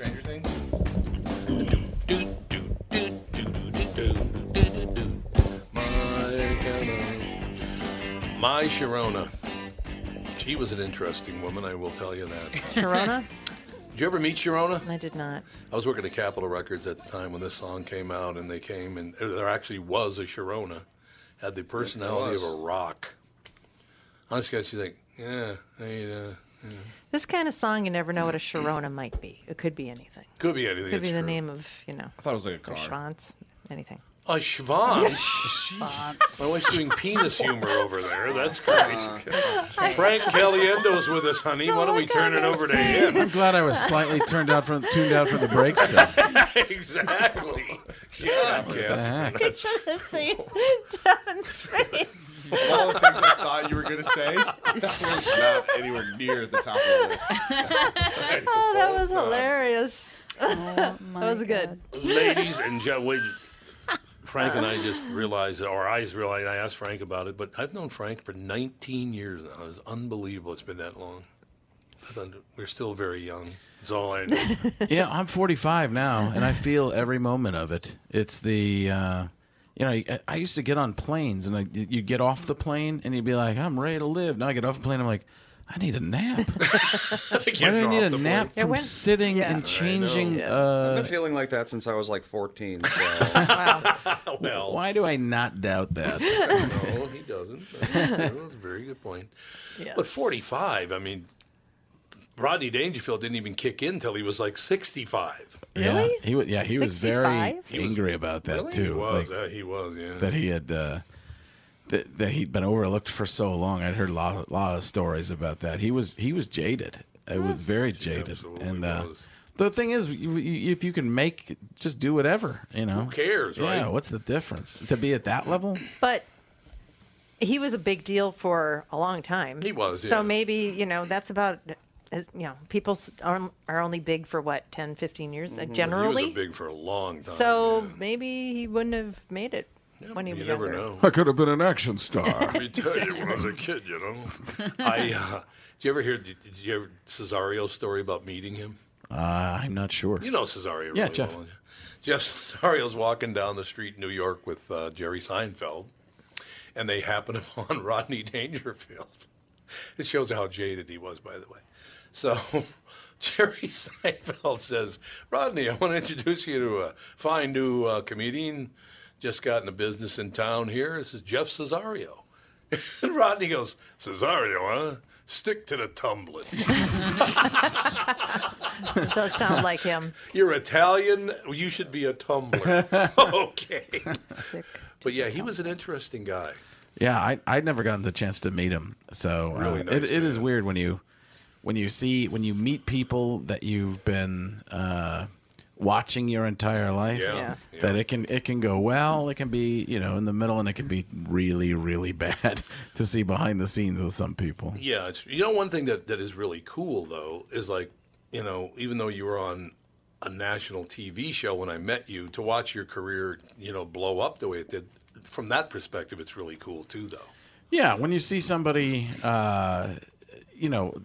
Stranger Things. My Sharona. She was an interesting woman, I will tell you that. Sharona? Did you ever meet Sharona? I did not. I was working at Capitol Records at the time when this song came out, and they came, and there actually was a Sharona. Had the personality was. of a rock. Honestly, you think, yeah, hey, uh, yeah. This kind of song, you never know what a Sharona might be. It could be anything. Could be anything. Could be it's the true. name of, you know. I thought it was like a car. Schwanz, anything. A Schwanz? My wife's doing penis humor over there. That's *laughs* great. Oh, Frank Caliendo's with us, honey. Oh, Why don't we turn it over to him? I'm glad I was slightly turned out from tuned out for the break *laughs* stuff. exactly. Yeah, Catherine. You should have seen *laughs* Devin's face. Of all the things I thought you were gonna say, *laughs* that was not anywhere near the top of the list. *laughs* *laughs* oh, that was hilarious. that was good. Ladies and gentlemen, Frank and I just realized, or I just realized, I asked Frank about it, but I've known Frank for 19 years now. It's unbelievable it's been that long. I thought We're still very young. That's all I know. yeah, I'm 45 now, and I feel every moment of it. It's the, uh, you know, I, I used to get on planes, and I, you get off the plane, and you'd be like, I'm ready to live. Now I get off the plane, I'm like, I need a nap. *laughs* I Why do I need a nap from sitting and changing? I've Uh, been feeling like that since I was like 14. So. *laughs* *laughs* well, why do I not doubt that? no, he doesn't. That's a very good point. Yes. But 45, I mean, Rodney Dangerfield didn't even kick in until he was like 65. Yeah, he was. Yeah, he was very 65? He was- angry about that Really? too. He was. like, uh, he was, yeah. that he had uh, that, that he'd been overlooked for so long. I'd heard a lot, lot of stories about that. He was he was jaded. It was very jaded. and uh, the thing is, you, you, if you can make, just do whatever. You know, Who cares, Yeah, right? what's the difference to be at that level? But he was a big deal for a long time. He was, So yeah. maybe, you know, that's about, as- you know, people s- are, are only big for what, 10, 15 years uh, generally? He was big for a long time. so maybe he wouldn't have made it when he you was never younger. know. I could have been an action star. Let me tell you, when I was a kid, you know. *laughs* I, uh, did you ever hear, did, did you ever, Cesario's story about meeting him? Uh, I'm not sure. You know Cesario Yeah, really Jeff. well. Jeff *laughs* Cesario's walking down the street in New York with uh, Jerry Seinfeld, and they happen *laughs* upon Rodney Dangerfield. It shows how jaded he was, by the way. So *laughs* Jerry Seinfeld says, Rodney, I want to introduce you to a fine new uh, comedian just got into business in town here. This is Jeff Cesario. *laughs* And Rodney goes, Cesario, huh? Stick to the tumbling. *laughs* It does sound like him. You're Italian. You should be a tumbler. okay. But yeah, he was an interesting guy. Yeah, I I'd never gotten the chance to meet him. So uh, Really it, nice it is weird when you when you see when you meet people that you've been uh, watching your entire life. Yeah, That it can it can go well, it can be you know in the middle, and it can be really really *laughs* bad to see behind the scenes with some people. Yeah, it's, you know, one thing that, that is really cool though is like, you know, even though you were on a national TV show when I met you, to watch your career, you know, blow up the way it did. From that perspective, it's really cool too, though. Yeah, when you see somebody, uh, you know,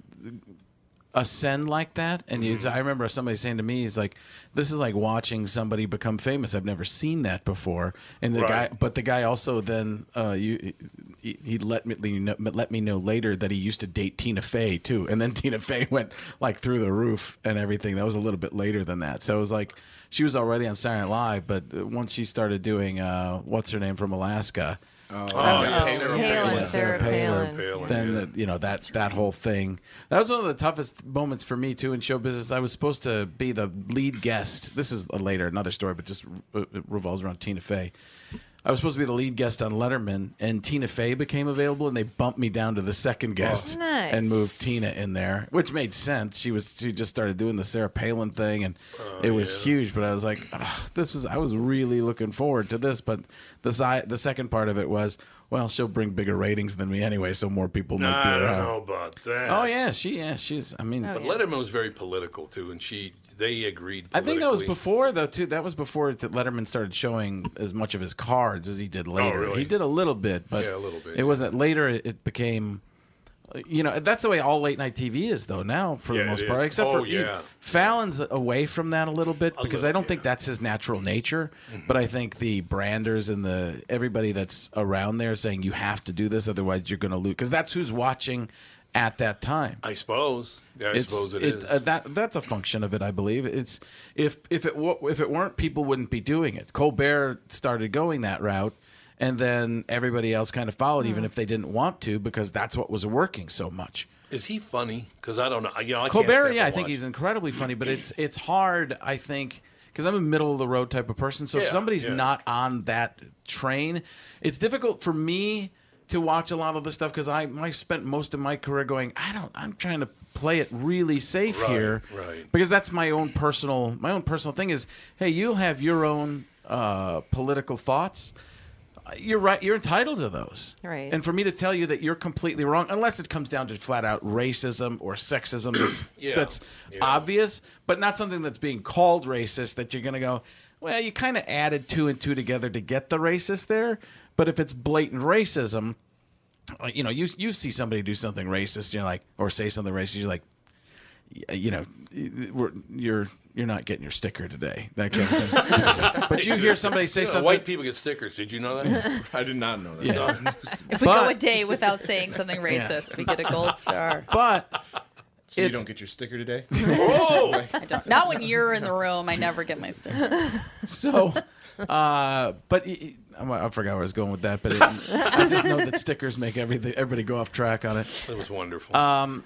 ascend like that. And you, I remember somebody saying to me, "He's like, this is like watching somebody become famous. I've never seen that before." And the Right. guy, but the guy also then uh, you. He, he let me know, let me know later that he used to date Tina Fey too, and then *laughs* Tina Fey went like through the roof and everything. That was a little bit later than that, so it was like she was already on Saturday Night Live, but once she started doing uh, what's her name from Alaska, Oh, yeah, Sarah Sarah Palin. Palin. Sarah Palin. Palin, then yeah. the, you know that that whole thing. That was one of the toughest moments for me too in show business. I was supposed to be the lead guest. This is a later another story, but just uh, it revolves around Tina Fey. I was supposed to be the lead guest on Letterman, and Tina Fey became available, and they bumped me down to the second oh, guest Nice. and moved Tina in there, which made sense. She was she just started doing the Sarah Palin thing, and oh, it was huge. But I was like, "Ugh, this was I was really looking forward to this. But the si- the second part of it was, well, she'll bring bigger ratings than me anyway, so more people might be I don't around. know about that. Oh yeah, she yeah she's. I mean, oh, But Letterman was very political too, and she they agreed. I think that was politically. before though too. That was before that Letterman started showing as much of his cards as he did oh, later. Oh, really? He did a little bit, but Yeah, a little bit, It yeah. wasn't later. It, it became. You know, that's the way all late night TV is, though. Now, for Yeah, the most part, is. except Oh, for yeah. Fallon's away from that a little bit because I don't think that's his natural nature. Mm-hmm. But I think the branders and the everybody that's around there saying you have to do this, otherwise you're going to lose, because that's who's watching at that time. I suppose. Yeah, I It's- suppose it it- is. uh, that that's a function of it, I believe. It's if if it if it weren't, people wouldn't be doing it. Colbert started going that route, and then everybody else kind of followed, even if they didn't want to, because that's what was working so much. Is he funny? Because I don't know. You know, I can't Colbert, yeah, I think he's incredibly funny, but it's *clears throat* it's hard, I think, because I'm a middle of the road type of person. So if somebody's yeah. not on that train, it's difficult for me to watch a lot of this stuff because I I spent most of my career going, I don't, I'm trying to play it really safe Right, here, right. Because that's my own personal my own personal thing is, hey, you'll have your own uh, political thoughts. You're right. You're entitled to those. Right. And for me to tell you that you're completely wrong, unless it comes down to flat out racism or sexism, that's, *clears throat* Yeah, that's obvious, but not something that's being called racist. That you're going to go, well, you kind of added two and two together to get the racist there. But if it's blatant racism, uh, you know, you you see somebody do something racist, you're like, or say something racist, you're like, you know, we're, you're you're not getting your sticker today. That kind of thing. *laughs* but you hear somebody say You know, something. White people get stickers. Did you know that? *laughs* I did not know that. Yes. *laughs* If we go a day without saying something racist, we get a gold star. But So you don't get your sticker today? Whoa! I don't. Not when you're in the room. I never get my sticker. so, uh, but I forgot where I was going with that. But it, I just know that stickers make everything everybody go off track on it. It was wonderful. Um,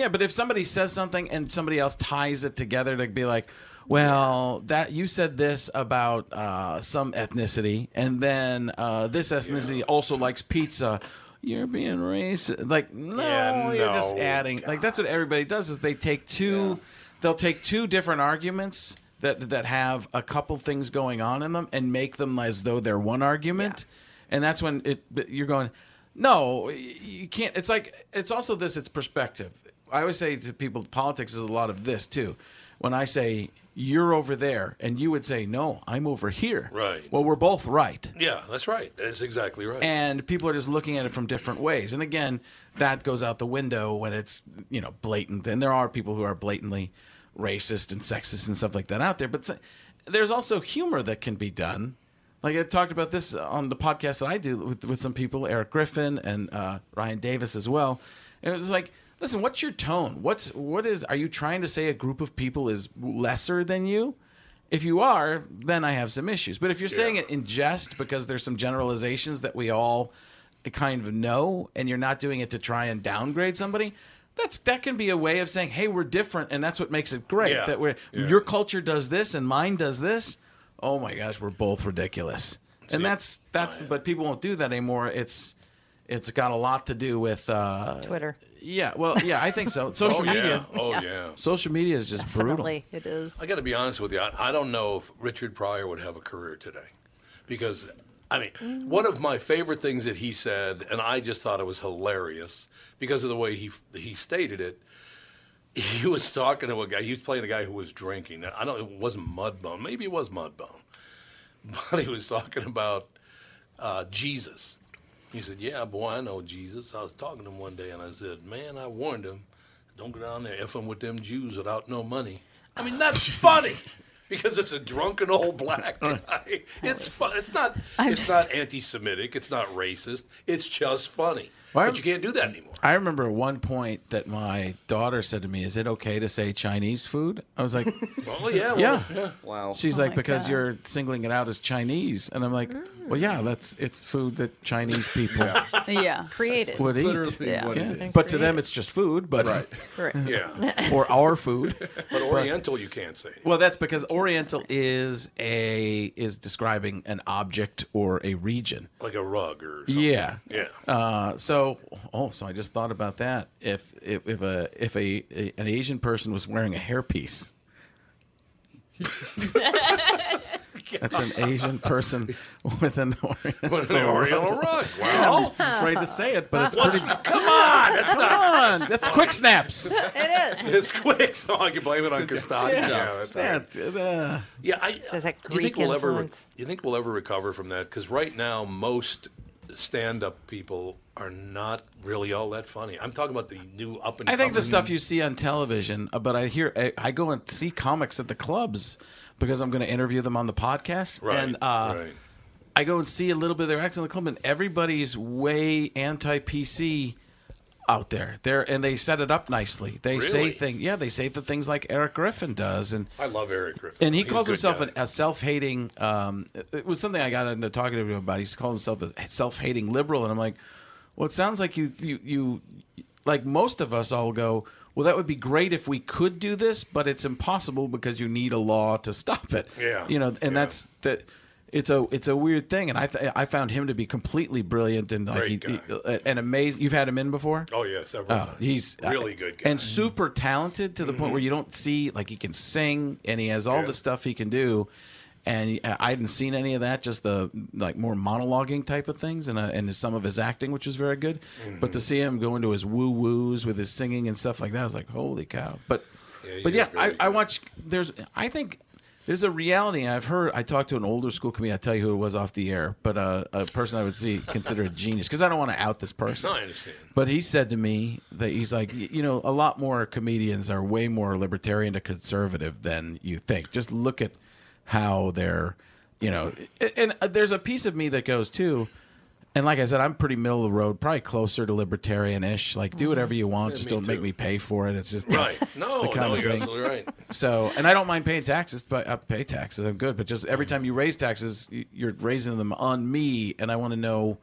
yeah, but if somebody says something and somebody else ties it together to be like, well, that you said this about uh, some ethnicity, and then uh, this ethnicity also likes pizza. You're being racist. Like, no, Yeah, you're just adding. Like that's what everybody does. Is they take two, they'll take two different arguments that that have a couple things going on in them and make them as though they're one argument, and that's when it you're going. No, you can't. It's like it's also this. It's perspective. I always say to people, politics is a lot of this too. When I say you're over there, and you would say no, I'm over here. Right. Well, we're both right. yeah, that's right. That's exactly right. And people are just looking at it from different ways. And again, that goes out the window when it's you know blatant. And there are people who are blatantly racist and sexist and stuff like that out there. But there's also humor that can be done. Like I've talked about this on the podcast that I do with, with some people, Eric Griffin and uh, Ryan Davis as well. And it was like, listen, what's your tone? What's what is? Are you trying to say a group of people is lesser than you? If you are, then I have some issues. But if you're saying it in jest because there's some generalizations that we all kind of know, and you're not doing it to try and downgrade somebody, that's that can be a way of saying, "Hey, we're different," and that's what makes it great. Yeah. That we're Yeah. your culture does this and mine does this. Oh my gosh, we're both ridiculous, and that's that's. Oh, but people won't do that anymore. It's it's got a lot to do with uh, Twitter. Yeah, well, yeah, I think so. *laughs* Social Oh, yeah. media. Oh, yeah. Social media is just brutal. It is. I got to be honest with you. I, I don't know if Richard Pryor would have a career today, because I mean, one of my favorite things that he said, and I just thought it was hilarious because of the way he he stated it. He *laughs* was talking to a guy. He was playing a guy who was drinking. I don't. It wasn't Mudbone. Maybe it was Mudbone, *laughs* but he was talking about uh, Jesus. He said, "Yeah, boy, I know Jesus." I was talking to him one day, and I said, "Man, I warned him, don't go down there effing with them Jews without no money. I mean, that's *laughs* funny because it's a drunken old black guy. It's fun. It's not. I'm It's just- not anti-Semitic. It's not racist. It's just funny. Why- But you can't do that anymore. I remember one point that my daughter said to me, "Is it okay to say Chinese food?" I was like, *laughs* "Well, yeah, well, yeah." yeah. Wow. She's Oh like, "Because God. you're singling it out as Chinese," and I'm like, "Well, yeah, that's it's food that Chinese people Yeah. *laughs* Created. would eat." Yeah. what it Yeah. is. But to them, it's just food. But Right. Correct. *laughs* Yeah. or our food. But Oriental, you can't say. Well, that's because Oriental is a is describing an object or a region. Like a rug or Yeah. Yeah. Uh, so, oh, so I just thought about that. If if, if a if a, a an Asian person was wearing a hairpiece, that's an Asian person with an Oriental, With an Oriental rug. Yeah, Well, I'm afraid to say it, but it's What's- pretty. Come on, that's Come not. on, that's quick snaps. *laughs* It is. It's quick. So I can blame it on Costanza. Yeah, Yeah, that's right. uh, Yeah, I. There's that you think we'll ever? You think we'll ever recover from that? Because right now, most stand-up people are not really all that funny. I'm talking about the new up and. I think the stuff you see on television, uh, but I hear I, I go and see comics at the clubs because I'm going to interview them on the podcast, Right, and uh, right. I go and see a little bit of their acts in the club, and everybody's way anti-PC out there. There, and they set it up nicely. They say Really? things, yeah, they say the things like Eric Griffin does, and I love Eric Griffin. and he He's a calls good himself guy. an, a self-hating. Um, it- it was something I got into talking to him about. He's called himself a self-hating liberal, and I'm like, well, it sounds like you you you like most of us all go. Well, that would be great if we could do this, but it's impossible because you need a law to stop it. Yeah, you know, and that's that. It's a it's a weird thing, and I th- I found him to be completely brilliant and like he, he- uh, and amazing. You've had him in before. Oh yeah, several Oh, times. he's uh, really good guy. and super talented to the point mm-hmm. where you don't see like he can sing and he has all the stuff he can do. And I hadn't seen any of that, just the like more monologuing type of things, and uh, and some of his acting, which was very good. But to see him go into his woo woos with his singing and stuff like that, I was like, holy cow! But he but yeah, I, I watch. There's I think there's a reality. I've heard. I talked to an older school comedian. I tell you who it was off the air, but uh, a person I would see consider a genius because I don't want to out this person. No, I understand. But he said to me that he's like, you know, a lot more comedians are way more libertarian to conservative than you think. Just look at how they're, you know, a- and uh, there's a piece of me that goes too. And like I said, I'm pretty middle of the road, probably closer to libertarian-ish. Like, do whatever you want, Yeah, just don't make me pay for it. It's just Right. No, the kind no, of you're thing. absolutely right. So, and I don't mind paying taxes, but I pay taxes. I'm good. But just every time you raise taxes, you're raising them on me, and I want to know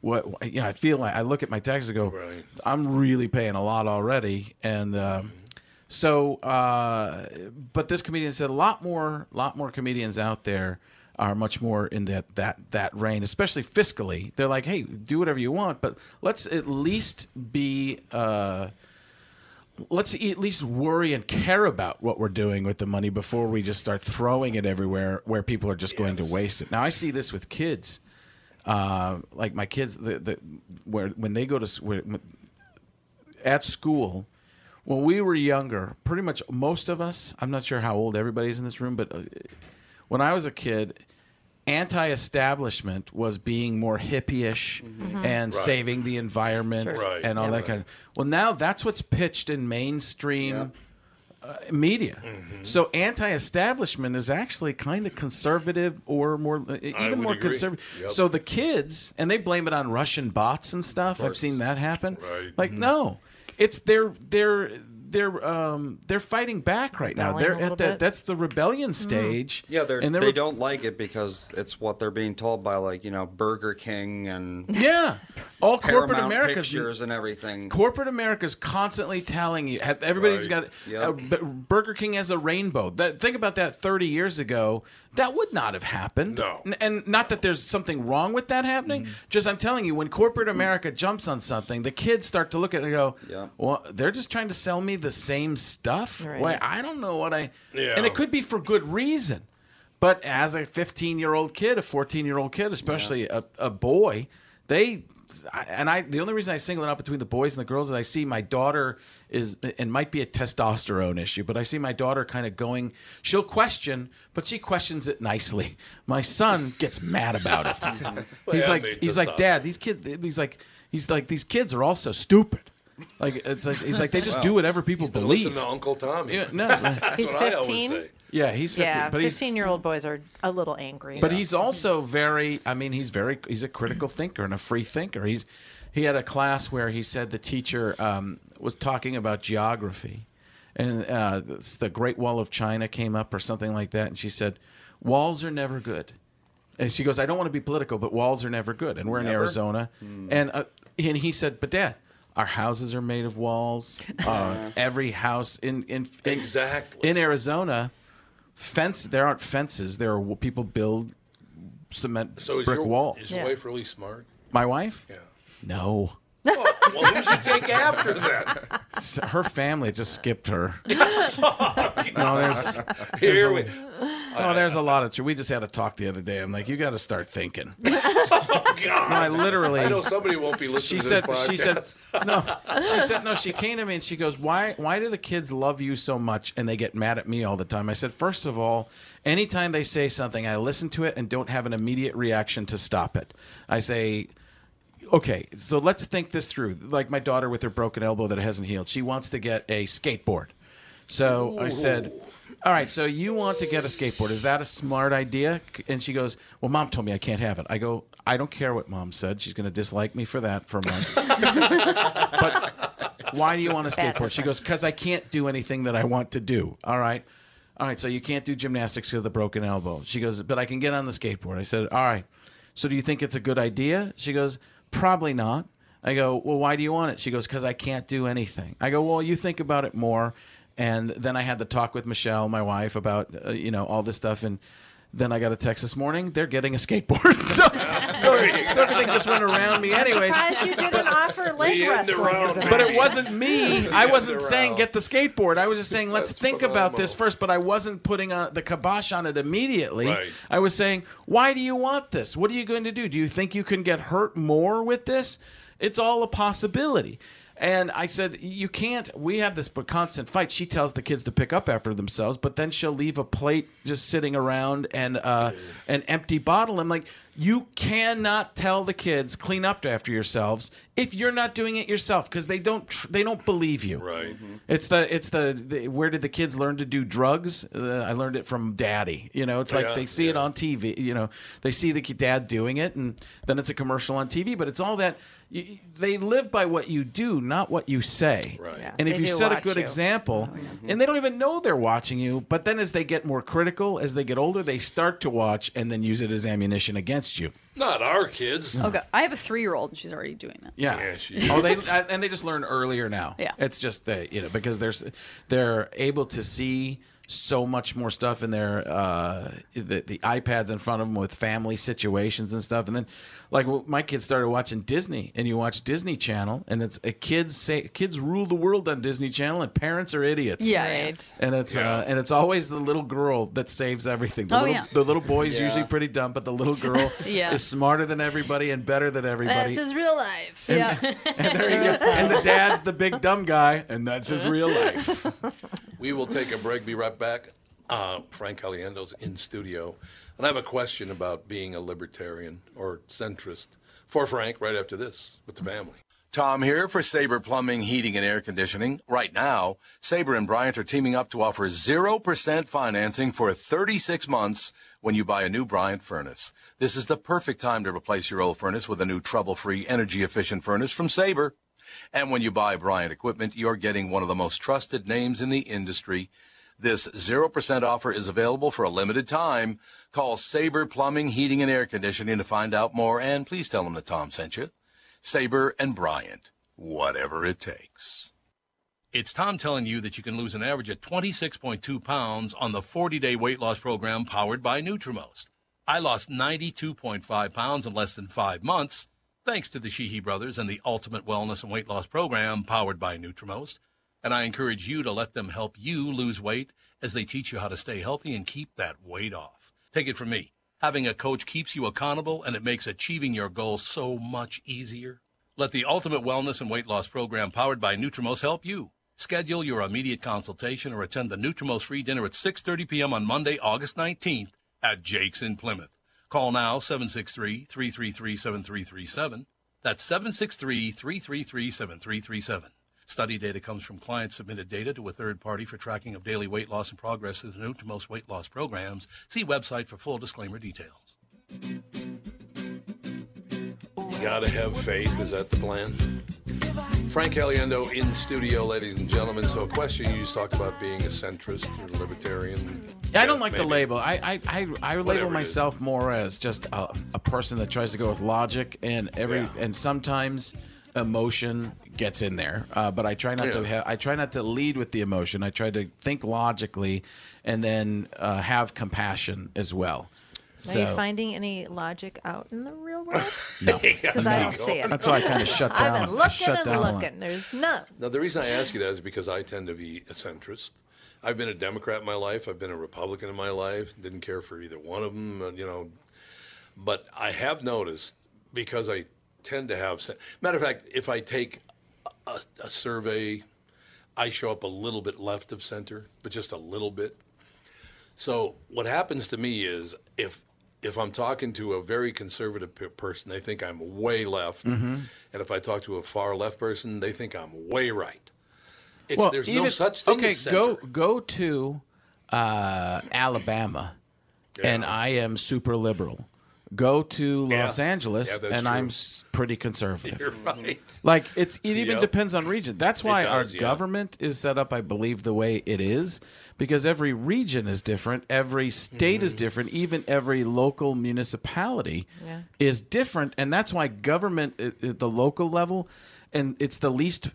what you know. I feel like I look at my taxes and go, I'm really paying a lot already, and um, so. Uh, but this comedian said a lot more, lot more comedians out there are much more in that that that reign, especially fiscally. They're like, hey, do whatever you want, but let's at least be. Uh, let's at least worry and care about what we're doing with the money before we just start throwing it everywhere where people are just going to waste it. Now I see this with kids, uh, like my kids, the, the where when they go to where, at school. When we were younger, pretty much most of us, I'm not sure how old everybody is in this room, but uh, when I was a kid, anti-establishment was being more hippie-ish Mhm. and Right. saving the environment Sure. Right. and all Yeah. that kind of. Well, now that's what's pitched in mainstream uh, media. Mm-hmm. So anti-establishment is actually kind of conservative or more uh, even more agree. conservative. Yep. So the kids and they blame it on Russian bots and stuff. I've seen that happen. Right. Like no, it's they're they're they're um they're fighting back right now. Rebelling They're at that that's the rebellion Mm-hmm. stage. Yeah, they're, and they re- don't like it because it's what they're being told by, like, you know, Burger King and *laughs* Yeah, all corporate America's Pictures and everything. Corporate America's constantly telling you. have- Everybody's Right. got. Yep. Uh, Burger King has a rainbow. That, think about that. Thirty years ago, that would not have happened. No. And, and not that there's something wrong with that happening. Mm-hmm. Just I'm telling you, when corporate America jumps on something, the kids start to look at it and go, Yeah. "Well, they're just trying to sell me the same stuff. Right. Why I don't know what I." Yeah. And it could be for good reason. But as a 15 year old kid, a 14 year old kid, especially a, a boy, they I- and I the only reason I single it out between the boys and the girls is I see my daughter is and might be a testosterone issue, but I see my daughter kind of going. She'll question, but she questions it nicely. My son gets mad about it. *laughs* Well, he's yeah, like he's like testosterone. Dad. These kids. He's like he's like these kids are all so stupid. Like it's like he's like they just Wow. do whatever people believe. listening to Uncle Tommy. Yeah, no, *laughs* That's He's what I always 15? say. Yeah, he's 15, yeah, but 15 year old boys are a little angry. But he's also very. I mean, he's very. He's a critical thinker and a free thinker. He's. He had a class where he said the teacher um, was talking about geography, and uh, the Great Wall of China came up or something like that, and she said, "Walls are never good." And she goes, "I don't want to be political, but walls are never good." And we're in Arizona, Hmm. and uh, and he said, "But Dad." Our houses are made of walls. *laughs* Uh, every house in in, in exactly in Arizona, fence. There aren't fences. There are people build cement So is brick your walls. is your wife really smart? My wife? Yeah. No. Well, who's he take after then? So her family just skipped her. *laughs* Oh, no, there's, there's Here a, we- No, there's a lot of. tr- We just had a talk the other day. I'm like, you got to start thinking. *laughs* Oh, God. No, I literally. I know somebody won't be listening She to said. this She said. No. She *laughs* said. No. She came to me and she goes, "Why? Why do the kids love you so much and they get mad at me all the time?" I said, first of all, anytime they say something, I listen to it and don't have an immediate reaction to stop it. I say, okay, so let's think this through. Like my daughter with her broken elbow that hasn't healed, she wants to get a skateboard. So I said, all right, so you want to get a skateboard. Is that a smart idea? And she goes, well, mom told me I can't have it. I go, I don't care what mom said. She's going to dislike me for that for a month. *laughs* but why do you want a skateboard? She goes, because I can't do anything that I want to do. All right. All right, so you can't do gymnastics because of the broken elbow. She goes, but I can get on the skateboard. I said, all right. So do you think it's a good idea? She goes, probably not. I go, well, why do you want it? She goes, because I can't do anything. I go, well, you think about it more. And then I had the talk with Michelle, my wife, about uh, you know all this stuff, and then I got a text this morning. They're getting a skateboard, *laughs* so, so, so everything just went around me. Anyways, Surprised you didn't offer leg wrestling. but it wasn't me. *laughs* I wasn't saying get the skateboard. I was just saying let's think about this first. But I wasn't putting uh, the kibosh on it immediately. Right. I was saying, why do you want this? What are you going to do? Do you think you can get hurt more with this? It's all a possibility. And I said, you can't. We have this constant fight. She tells the kids to pick up after themselves, but then she'll leave a plate just sitting around and uh, an empty bottle. I'm like, you cannot tell the kids clean up after yourselves if you're not doing it yourself because they don't tr- they don't believe you. Right. It's the it's the, the where did the kids learn to do drugs? Uh, I learned it from daddy. You know, it's like Yeah, they see it on TV. You know, they see the dad doing it, and then it's a commercial on TV. But it's all that you, they live by what you do, not what you say. Right. Yeah, and if you set a good you. example, and they don't even know they're watching you, but then as they get more critical, as they get older, they start to watch and then use it as ammunition against you. Not our kids. Mm. Okay, I have a three-year-old, and she's already doing that. Yeah. Yeah, she- oh, they and they just learn earlier now. Yeah. It's just that you know because there's they're able to see so much more stuff in their uh, the the iPads in front of them with family situations and stuff, and then like well, my kids started watching Disney, and you watch Disney Channel, and it's a kids say kids rule the world on Disney Channel, and parents are idiots. Yeah, right. And it's uh, and it's always the little girl that saves everything. The Oh, little yeah. the little boy's Yeah. usually pretty dumb, but the little girl *laughs* Yeah. is smarter than everybody and better than everybody. That's his real life. Yeah. *laughs* And there you go. And the dad's the big dumb guy, and that's his real life. *laughs* We will take a break. Be right back. Uh, Frank Caliendo's in studio, and I have a question about being a libertarian or centrist for Frank right after this with the family. Tom here for Sabre Plumbing, Heating, and Air Conditioning. Right now, Sabre and Bryant are teaming up to offer 0% financing for 36 months when you buy a new Bryant furnace. This is the perfect time to replace your old furnace with a new trouble-free, energy-efficient furnace from Sabre. And when you buy Bryant equipment, you're getting one of the most trusted names in the industry. This 0% offer is available for a limited time. Call Sabre Plumbing, Heating, and Air Conditioning to find out more, and please tell them that Tom sent you. Sabre and Bryant, whatever it takes. It's Tom telling you that you can lose an average of 26.2 pounds on the 40 day weight loss program powered by Nutrimost. I lost 92.5 pounds in less than five months thanks to the Sheehy brothers and the Ultimate Wellness and Weight Loss program powered by Nutrimost. And I encourage you to let them help you lose weight as they teach you how to stay healthy and keep that weight off. Take it from me. Having a coach keeps you accountable and it makes achieving your goals so much easier. Let the Ultimate Wellness and Weight Loss program powered by Nutrimost help you. Schedule your immediate consultation or attend the Nutrimost free dinner at 6:30 p.m. on Monday, August 19th at Jake's in Plymouth. Call now 763-333-7337. That's 763-333-7337. Study data comes from client submitted data to a third party for tracking of daily weight loss and progress is new to most weight loss programs. See website for full disclaimer details. You gotta have faith. Is that the plan? Frank Caliendo in studio, ladies and gentlemen. So, a question you just talked about being a centrist or a libertarian. I don't Yeah, like the label. I I, I, I label myself more as just a, a person that tries to go with logic and every Yeah. and sometimes emotion gets in there. Uh, but I try not to. Ha- I try not to lead with the emotion. I try to think logically, and then uh, have compassion as well. Are So you finding any logic out in the real world? *laughs* no, *laughs* Because I don't see it. That's why I kind of shut down. I've been looking shut and down a looking. There's none. Now, the reason I ask you that is because I tend to be a centrist. I've been a Democrat in my life. I've been a Republican in my life. Didn't care for either one of them, uh, you know. But I have noticed because I tend to have. Matter of fact, if I take a, a survey, I show up a little bit left of center, but just a little bit. So what happens to me is if if I'm talking to a very conservative pe- person, they think I'm way left, Mhm. and if I talk to a far left person, they think I'm way right. It's, well, there's no such thing okay, go go to uh, Alabama, and I am super liberal. Go to Los Yeah. Angeles, Yeah, that's and I'm pretty conservative. You're *laughs* right. Like it's it even Yep. depends on region. That's why It our yeah. government is set up, I believe, the way it is, because every region is different, every state is Mm-hmm. different, even every local municipality Yeah. is different, and that's why government at, at the local level, and it's the least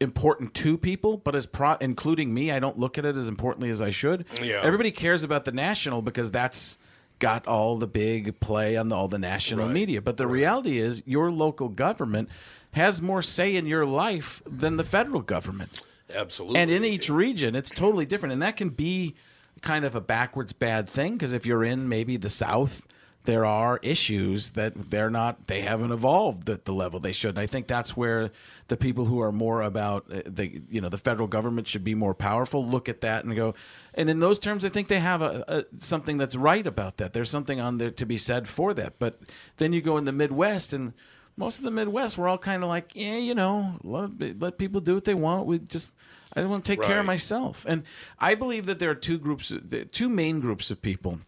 important to people, but as pro, including me, I don't look at it as importantly as I should. Yeah. Everybody cares about the national because that's got all the big play on the, all the national Right. media. But the reality is, your local government has more say in your life than the federal government. Absolutely. And in each region, it's totally different. And that can be kind of a backwards bad thing because if you're in maybe the South, there are issues that they're not, they haven't evolved at the level they should. And I think that's where the people who are more about uh, the, you know, the federal government should be more powerful look at that and go. And in those terms, I think they have a, a something that's right about that. There's something on there to be said for that. But then you go in the Midwest and most of the Midwest, we're all kind of like, yeah, you know, let, let people do what they want. We just, I want to take care of myself. And I believe that there are two groups, two main groups of people.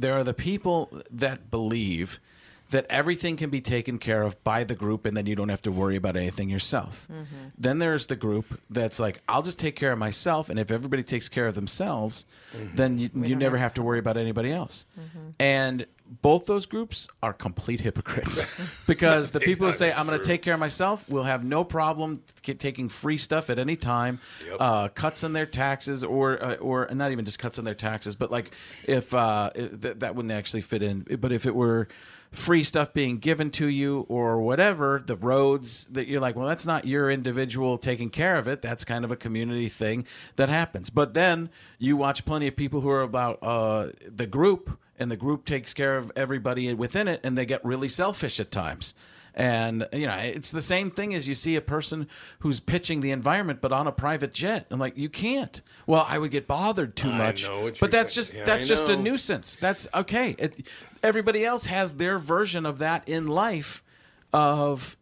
There are the people that believe that everything can be taken care of by the group and then you don't have to worry about anything yourself. Then there's the group that's like, I'll just take care of myself. And if everybody takes care of themselves, then you, you never have to worry about anybody else. And both those groups are complete hypocrites *laughs* *laughs* because the people who say, I'm going to take care of myself will have no problem t- taking free stuff at any time, uh, cuts in their taxes, or, uh, or not even just cuts in their taxes, but like if uh, th- that wouldn't actually fit in. But if it were free stuff being given to you or whatever, the roads that you're like, well, that's not your individual taking care of it. That's kind of a community thing that happens. But then you watch plenty of people who are about uh, the group, and the group takes care of everybody within it, and they get really selfish at times. And you know, it's the same thing as you see a person who's pitching the environment, but on a private jet. I'm like, you can't. Well, I would get bothered too much. but that's just Yeah, that's just a nuisance. That's okay. It, everybody else has their version of that in life. Of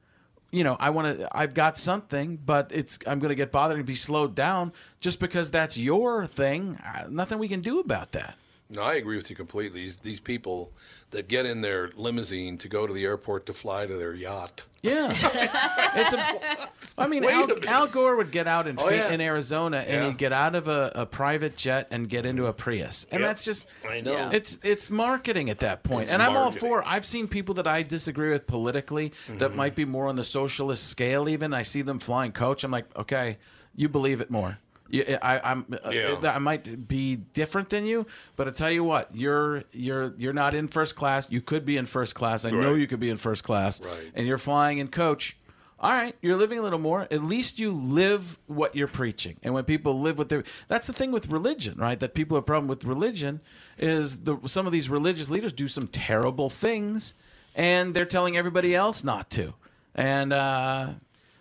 you know, I want to. I've got something, but it's I'm going to get bothered and be slowed down just because that's your thing. Uh, Nothing we can do about that. No, I agree with you completely. These, these people that get in their limousine to go to the airport to fly to their yacht. Yeah, *laughs* it's a. I mean, Wait a Al. Al Gore would get out in Oh, yeah. in Arizona and Yeah. he'd get out of a, a private jet and get into a Prius, and Yep. that's just. I know. It's it's marketing at that point, It's and I'm all for. I've seen people that I disagree with politically that Mm-hmm. might be more on the socialist scale. Even I see them flying coach. I'm like, okay, you believe it more. You, I, I'm. uh, Yeah. I might be different than you, but I tell you what, you're you're you're not in first class. You could be in first class. I know you could be in first class, Right. and you're flying in coach. All right, you're living a little more. At least you live what you're preaching. And when people live what they're that's the thing with religion, right? That people have a problem with religion is the some of these religious leaders do some terrible things and they're telling everybody else not to. And uh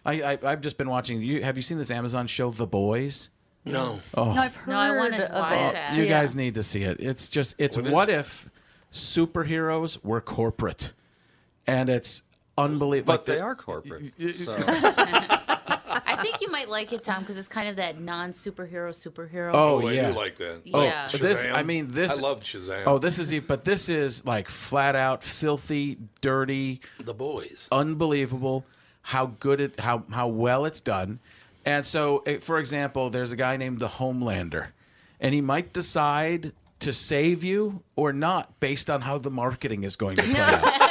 I, I I've just been watching you have you seen this Amazon show The Boys? No. Oh. No, I've heard No, I wanna of watch it. that. You Yeah. guys need to see it. It's just it's What what, is if superheroes were corporate, and it's unbelievable. But they are corporate. *laughs* So I think you might like it, Tom, because it's kind of that non-superhero superhero. Oh, oh I yeah. do like that. Oh, Yeah. this Shazam. I mean this I loved Shazam. Oh, this is e- but this is like flat out filthy, dirty, The boys. unbelievable how good it how how well it's done. And so eh, for example, there's a guy named the Homelander and he might decide to save you or not based on how the marketing is going to play out. *laughs*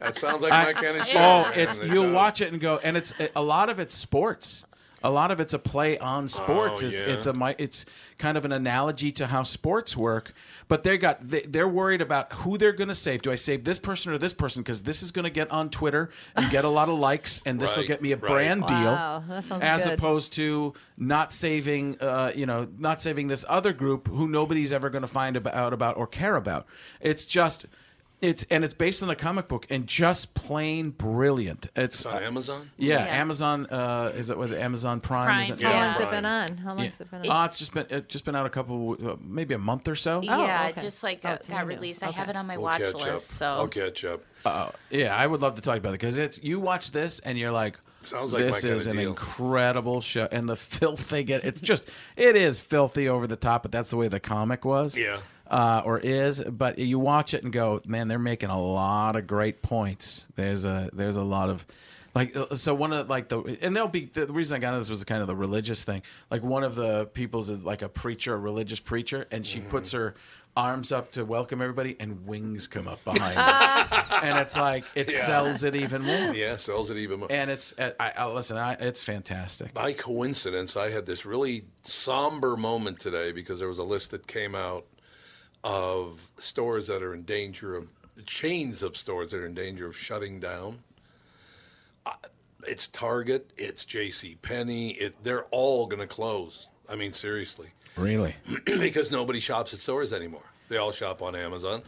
That sounds like I- my kind of show. Oh, man. it's It you'll does. watch it and go, and it's a lot of it's sports. A lot of it's a play on sports. Oh, it's, yeah. it's a it's kind of an analogy to how sports work. But they got they, they're worried about who they're going to save. Do I save this person or this person? Because this is going to get on Twitter and get a lot of likes, and this will get me a right. brand Wow, deal. that as good. opposed to not saving, uh, you know, not saving this other group who nobody's ever going to find out about or care about. It's just. It's and it's based on a comic book and just plain brilliant. It's It's on Amazon. yeah, Yeah. Amazon. Uh, is it with Amazon Prime? Prime, Is it? How Yeah, long's it been on? How long's Yeah. it been on? Oh, it's just been it just been out a couple, uh, maybe a month or so. yeah, okay. just like Oh, uh, got new. released. I have it on my We'll watch catch list. up. So I'll catch up. Uh, yeah, I would love to talk about it because it's you watch this and you're like, Sounds like my this kinda is an deal." incredible show, and the *laughs* filth they get. It's just it is filthy over the top, but that's the way the comic was. Yeah. Uh, or is, but you watch it and go, man, they're making a lot of great points. There's a there's a lot of like uh, so one of like the and there'll be the reason I got into this was kind of the religious thing. Like one of the people's is like a preacher, a religious preacher, and she puts her arms up to welcome everybody, and wings come up *laughs* behind her, and it's like it Yeah. sells it even more. Yeah, sells it even more. And it's I, I listen, I, it's fantastic. By coincidence, I had this really somber moment today because there was a list that came out of stores that are in danger of chains of stores that are in danger of shutting down. Uh, It's Target, it's J.C. Penney. It, they're all going to close. I mean, seriously, Really? *clears throat* because nobody shops at stores anymore. They all shop on Amazon.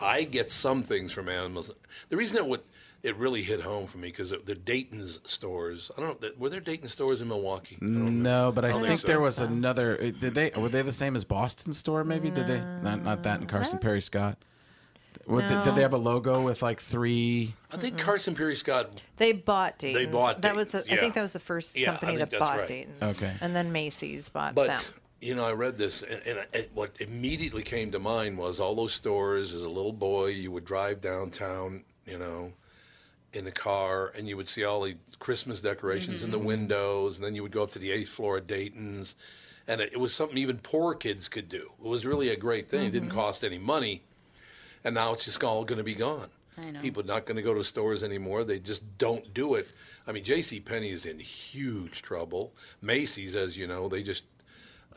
I get some things from Amazon. The reason it would it really hit home for me because the Dayton's stores. I don't know. Were there Dayton stores in Milwaukee? I don't remember. No, but I, I think, think so. there was another. uh, Did they were they the same as Boston store? Maybe did they not not that and Carson Pirie Scott? What, did, did they have a logo with like three? I think Carson Pirie Scott. They bought Dayton's. bought that was the, Dayton's, I think that was the first Yeah, I company think that that's bought right. Dayton's. Okay. And then Macy's bought But them. you know, I read this, and, and it, what immediately came to mind was all those stores. As a little boy, you would drive downtown, you know, in the car, and you would see all the Christmas decorations in the mm-hmm. windows, and then you would go up to the eighth floor of Dayton's, and it, it was something even poor kids could do. It was really a great thing. It didn't mm-hmm. cost any money, and now it's just all going to be gone. I know. People are not going to go to stores anymore. They just don't do it. I mean, J.C. Penney is in huge trouble. Macy's, as you know, they just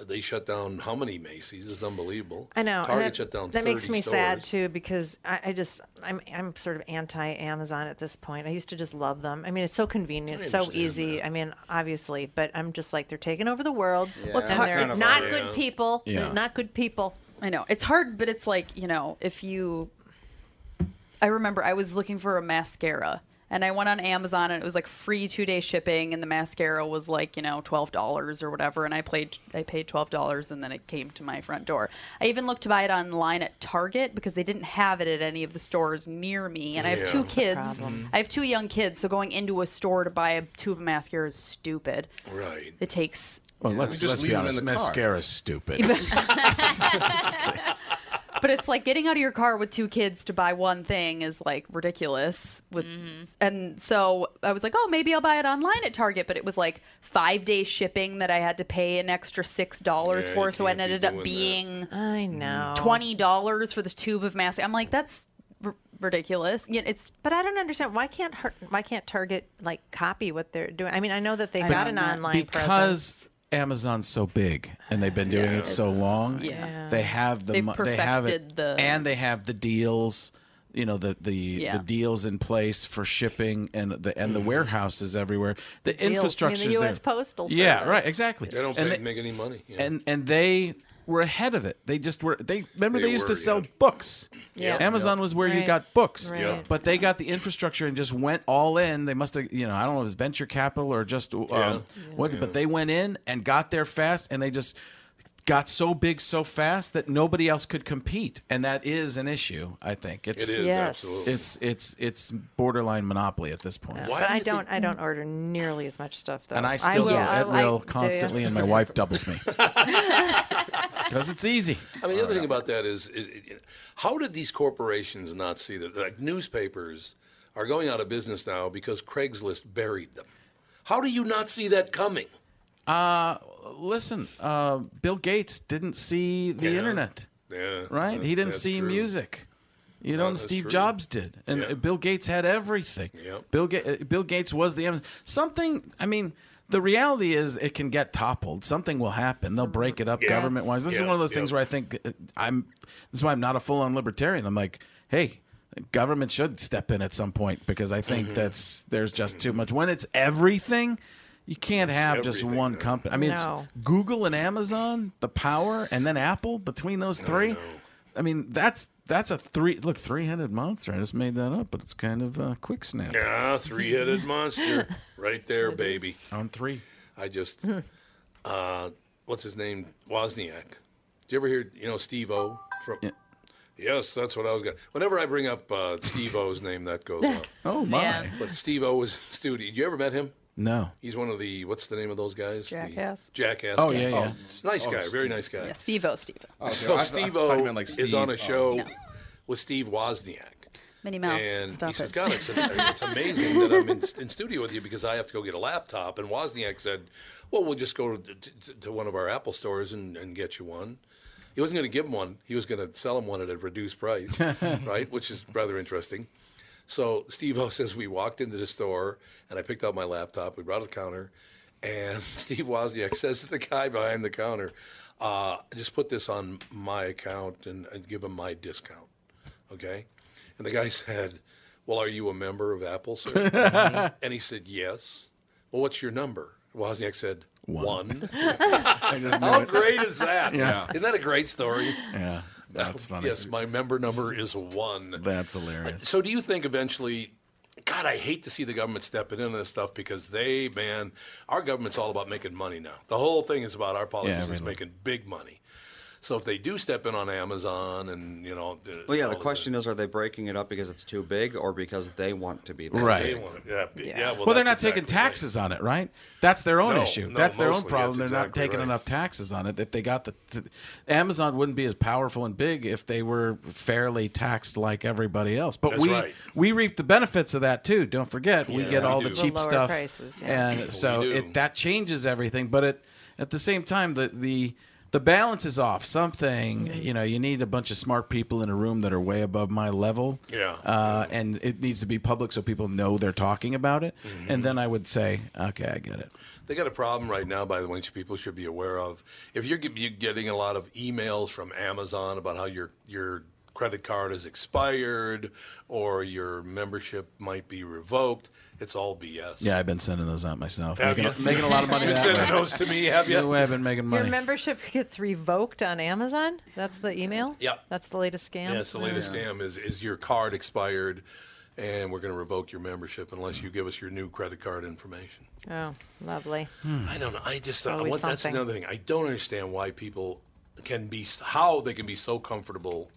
they shut down how many Macy's? It's unbelievable. I know. and Target that, shut down. That makes 30 me sad too because I, I just I'm I'm sort of anti Amazon at this point. I used to just love them. I mean, it's so convenient, so understand easy. I mean, obviously, but I'm just like they're taking over the world. Well, it's hard- it's- not Yeah. good people. Yeah. Not good people. I know it's hard, but it's like you know, if you, I remember I was looking for a mascara, and I went on Amazon, and it was like free two day shipping, and the mascara was like you know twelve dollars or whatever, and I played I paid twelve dollars, and then it came to my front door. I even looked to buy it online at Target because they didn't have it at any of the stores near me, and I have two kids. I have two young kids, so going into a store to buy a tube of mascara is stupid. Right. It takes Well, let's just let's leave be 'em honest. in the car. Mascara's stupid. *laughs* *laughs* *laughs* but it's like getting out of your car with two kids to buy one thing is like ridiculous with mm-hmm. and so i was like oh maybe i'll buy it online at target but it was like five day shipping that i had to pay an extra six dollars Yeah, for so it can't be ended doing up that. being I know. twenty dollars for this tube of mask i'm like that's r- ridiculous yeah, it's But I don't understand why can't Har- why can't Target like copy what they're doing? I mean, I know that they've I got an online because presence. Amazon's so big and they've been doing it so long. yeah They have the They've mo- they have it the- and they have the deals. You know the the, Yeah. the deals in place for shipping and the and the mm-hmm. warehouses everywhere. The Deals. I mean, infrastructure the U.S. Postal Yeah, right, exactly. They don't and pay, they, make any money. Yeah. and and they were ahead of it. They just were. They remember They they, used to sell yeah. books. Yeah. Amazon was where you got books. Right. Yeah. But they got the infrastructure and just went all in. They must have, you know, I don't know if it was venture capital or just, um, Yeah. what, but they went in and got there fast and they just got so big so fast that nobody else could compete, and that is an issue. I think it's It is, Yes. absolutely. It's it's it's borderline monopoly at this point. Yeah, but I don't. I don't order nearly as much stuff though. And I still will, go I- at I- will do you? constantly, and my wife doubles me *laughs* because it's easy. I mean, the other thing about that is, is, is how did these corporations not see that? Like newspapers are going out of business now because Craigslist buried them. How do you not see that coming? Uh, listen, uh, Bill Gates didn't see the Yeah. internet. Yeah, Right? that- he didn't see true. music. You know, that's Steve true. Jobs did, and Yeah. Bill Gates had everything. Yep. Bill Ga- uh, Bill Gates was the Amazon. Something. I mean, the reality is, it can get toppled. Something will happen. They'll break it up Yeah. government wise. This is one of those yeah. things where I think uh, I'm. This is why I'm not a full on libertarian. I'm like, hey. Government should step in at some point because I think Mm-hmm. that's there's just too much. When it's everything, you can't It's have just everything one company. I mean, No. it's Google and Amazon, the power, and then Apple between those three. I mean, that's that's a three look three headed monster. I just made that up, but it's kind of a quick snap. Yeah, three-headed monster, *laughs* right there, baby. On three. I just, uh, what's his name? Wozniak. Did you ever hear, you know, Steve O from? Yes, that's what I was going. to Whenever I bring up uh, Steve O's name, that goes *laughs* off. Oh my! Yeah. But Steve O was studio. Did you ever met him? No. He's one of the what's the name of those guys? The Jackass. Jackass. Oh, guys. yeah, yeah. Oh, nice Oh, guy, very nice guy. Yeah, Steve-O, Steve-O. Oh, okay. so I- I Steve thought you O meant like is on a oh. show Oh. With Steve Wozniak. Minnie Mouse. And Stop he says, it. God, it's, it's amazing that I'm in, in studio with you because I have to go get a laptop. And Wozniak said, Well, we'll just go to, to, to one of our Apple stores and, and get you one. He wasn't going to give him one, he was going to sell him one at a reduced price, *laughs* right? Which is rather interesting. So Steve O says, We walked into the store and I picked out my laptop. We brought it to the counter. And *laughs* Steve Wozniak says to the guy behind the counter, uh, just put this on my account and, and give him my discount. Okay? And the guy *laughs* said, Well, are you a member of Apple, sir? *laughs* and he said, Yes. Well, what's your number? Wozniak said, One. How great is that? Yeah. Isn't that a great story? Yeah, that's funny. Yes, my member number is one. That's hilarious. So, do you think eventually? God, I hate to see the government stepping into this stuff because they, man, our government's all about making money now. The whole thing is about our politicians really. making big money. So if they do step in on Amazon and you know, Well, yeah. The question is, are they breaking it up because it's too big, or because they want to be there? Right. They want it. Yeah, yeah. well, Well, they're that's not taking exactly right. taxes on it, right? That's their own No, issue. no, That's their own problem. they're not taking right. enough taxes on it. That they got the t- Amazon wouldn't be as powerful and big if they were fairly taxed like everybody else. But That's we right. we reap the benefits of that too. Don't forget, we get we all do. the The cheap lower stuff, prices, yeah. and so it that changes everything. But it, at the same time, the the the balance is off. Something you know, you need a bunch of smart people in a room that are way above my level. Yeah. Uh, and it needs to be public so people know they're talking about it. Mm-hmm. And then I would say, okay, I get it. They got a problem right now, by the way, which people should be aware of. If you're you're getting a lot of emails from Amazon about how your your credit card is expired or your membership might be revoked, it's all BS. Yeah, I've been sending those out myself. Have making, you? making a lot of money. *laughs* You've been sending way. those to me, have you? The way I've been making money. Your membership gets revoked on Amazon. That's the email. Yep. That's the latest scam. Yeah, it's the latest scam is is your card expired, and we're going to revoke your membership unless you give us your new credit card information. Oh, lovely. I don't know. I just uh, Always what, that's another thing. I don't understand why people can be how they can be so comfortable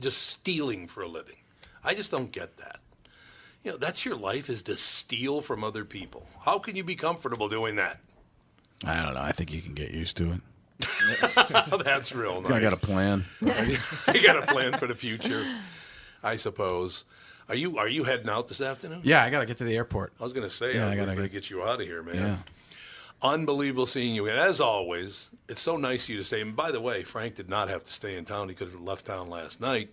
just stealing for a living. I just don't get that. You know, that's your life is to steal from other people. How can you be comfortable doing that? I don't know. I think you can get used to it. *laughs* that's real nice. I got a plan. *laughs* I got a plan for the future, I suppose. Are you are you heading out this afternoon? Yeah, I got to get to the airport. I was going to say, Yeah, I gotta get- get you out of here, man. Yeah. Unbelievable seeing you. And as always, it's so nice of you to stay. And by the way, Frank did not have to stay in town. He could have left town last night,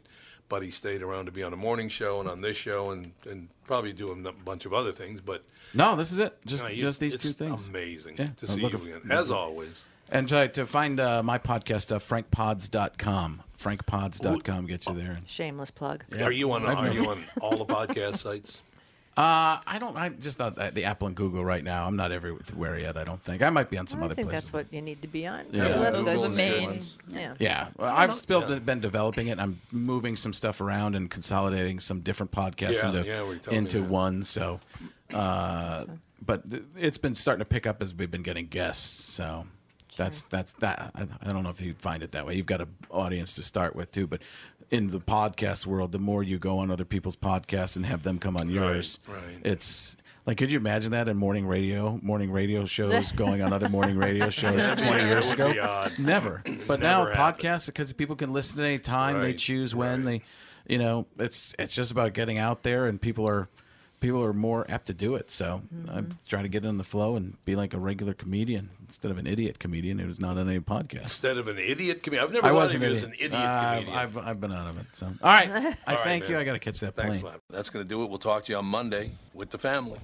but he stayed around to be on the morning show and on this show and, and probably do a bunch of other things. But No, this is it. Just you know, just these it's two things. Amazing Yeah, to I'm see looking you f- again, as always. And to, to find uh, my podcast stuff, frankpods.com. Frankpods.com gets you there. Shameless plug. Yeah. Are you on? Are you on all the podcast sites? Uh, I don't. I just thought that the Apple and Google right now. I'm not everywhere yet. I don't think. I might be on some I other think places. that's what you need to be on. Yeah. So that's Those are the main. ones. Yeah. Yeah, well, I've still been developing it. I'm moving some stuff around and consolidating some different podcasts Yeah, into yeah, we me into one. So, uh, but it's been starting to pick up as we've been getting guests. So That's that's that. I, I don't know if you find it that way. You've got an audience to start with too, but in the podcast world, the more you go on other people's podcasts and have them come on yours, right. it's like, could you imagine that in morning radio, morning radio *laughs* shows going on other morning radio *laughs* shows 20 that years ago? Never. *clears throat* But Never now podcasts, because people can listen at any time, they choose when they, you know, it's it's just about getting out there, and people are people are more apt to do it. So I'm trying to get in the flow and be like a regular comedian instead of an idiot comedian who's not on any podcast. Instead of an idiot comedian. I've never I thought was of an you idiot. as an idiot Uh, comedian. I've, I've been out of it. So all right, *laughs* I All right, thank you. I got to catch that Thanks, plane. Flap. That's going to do it. We'll talk to you on Monday with the family.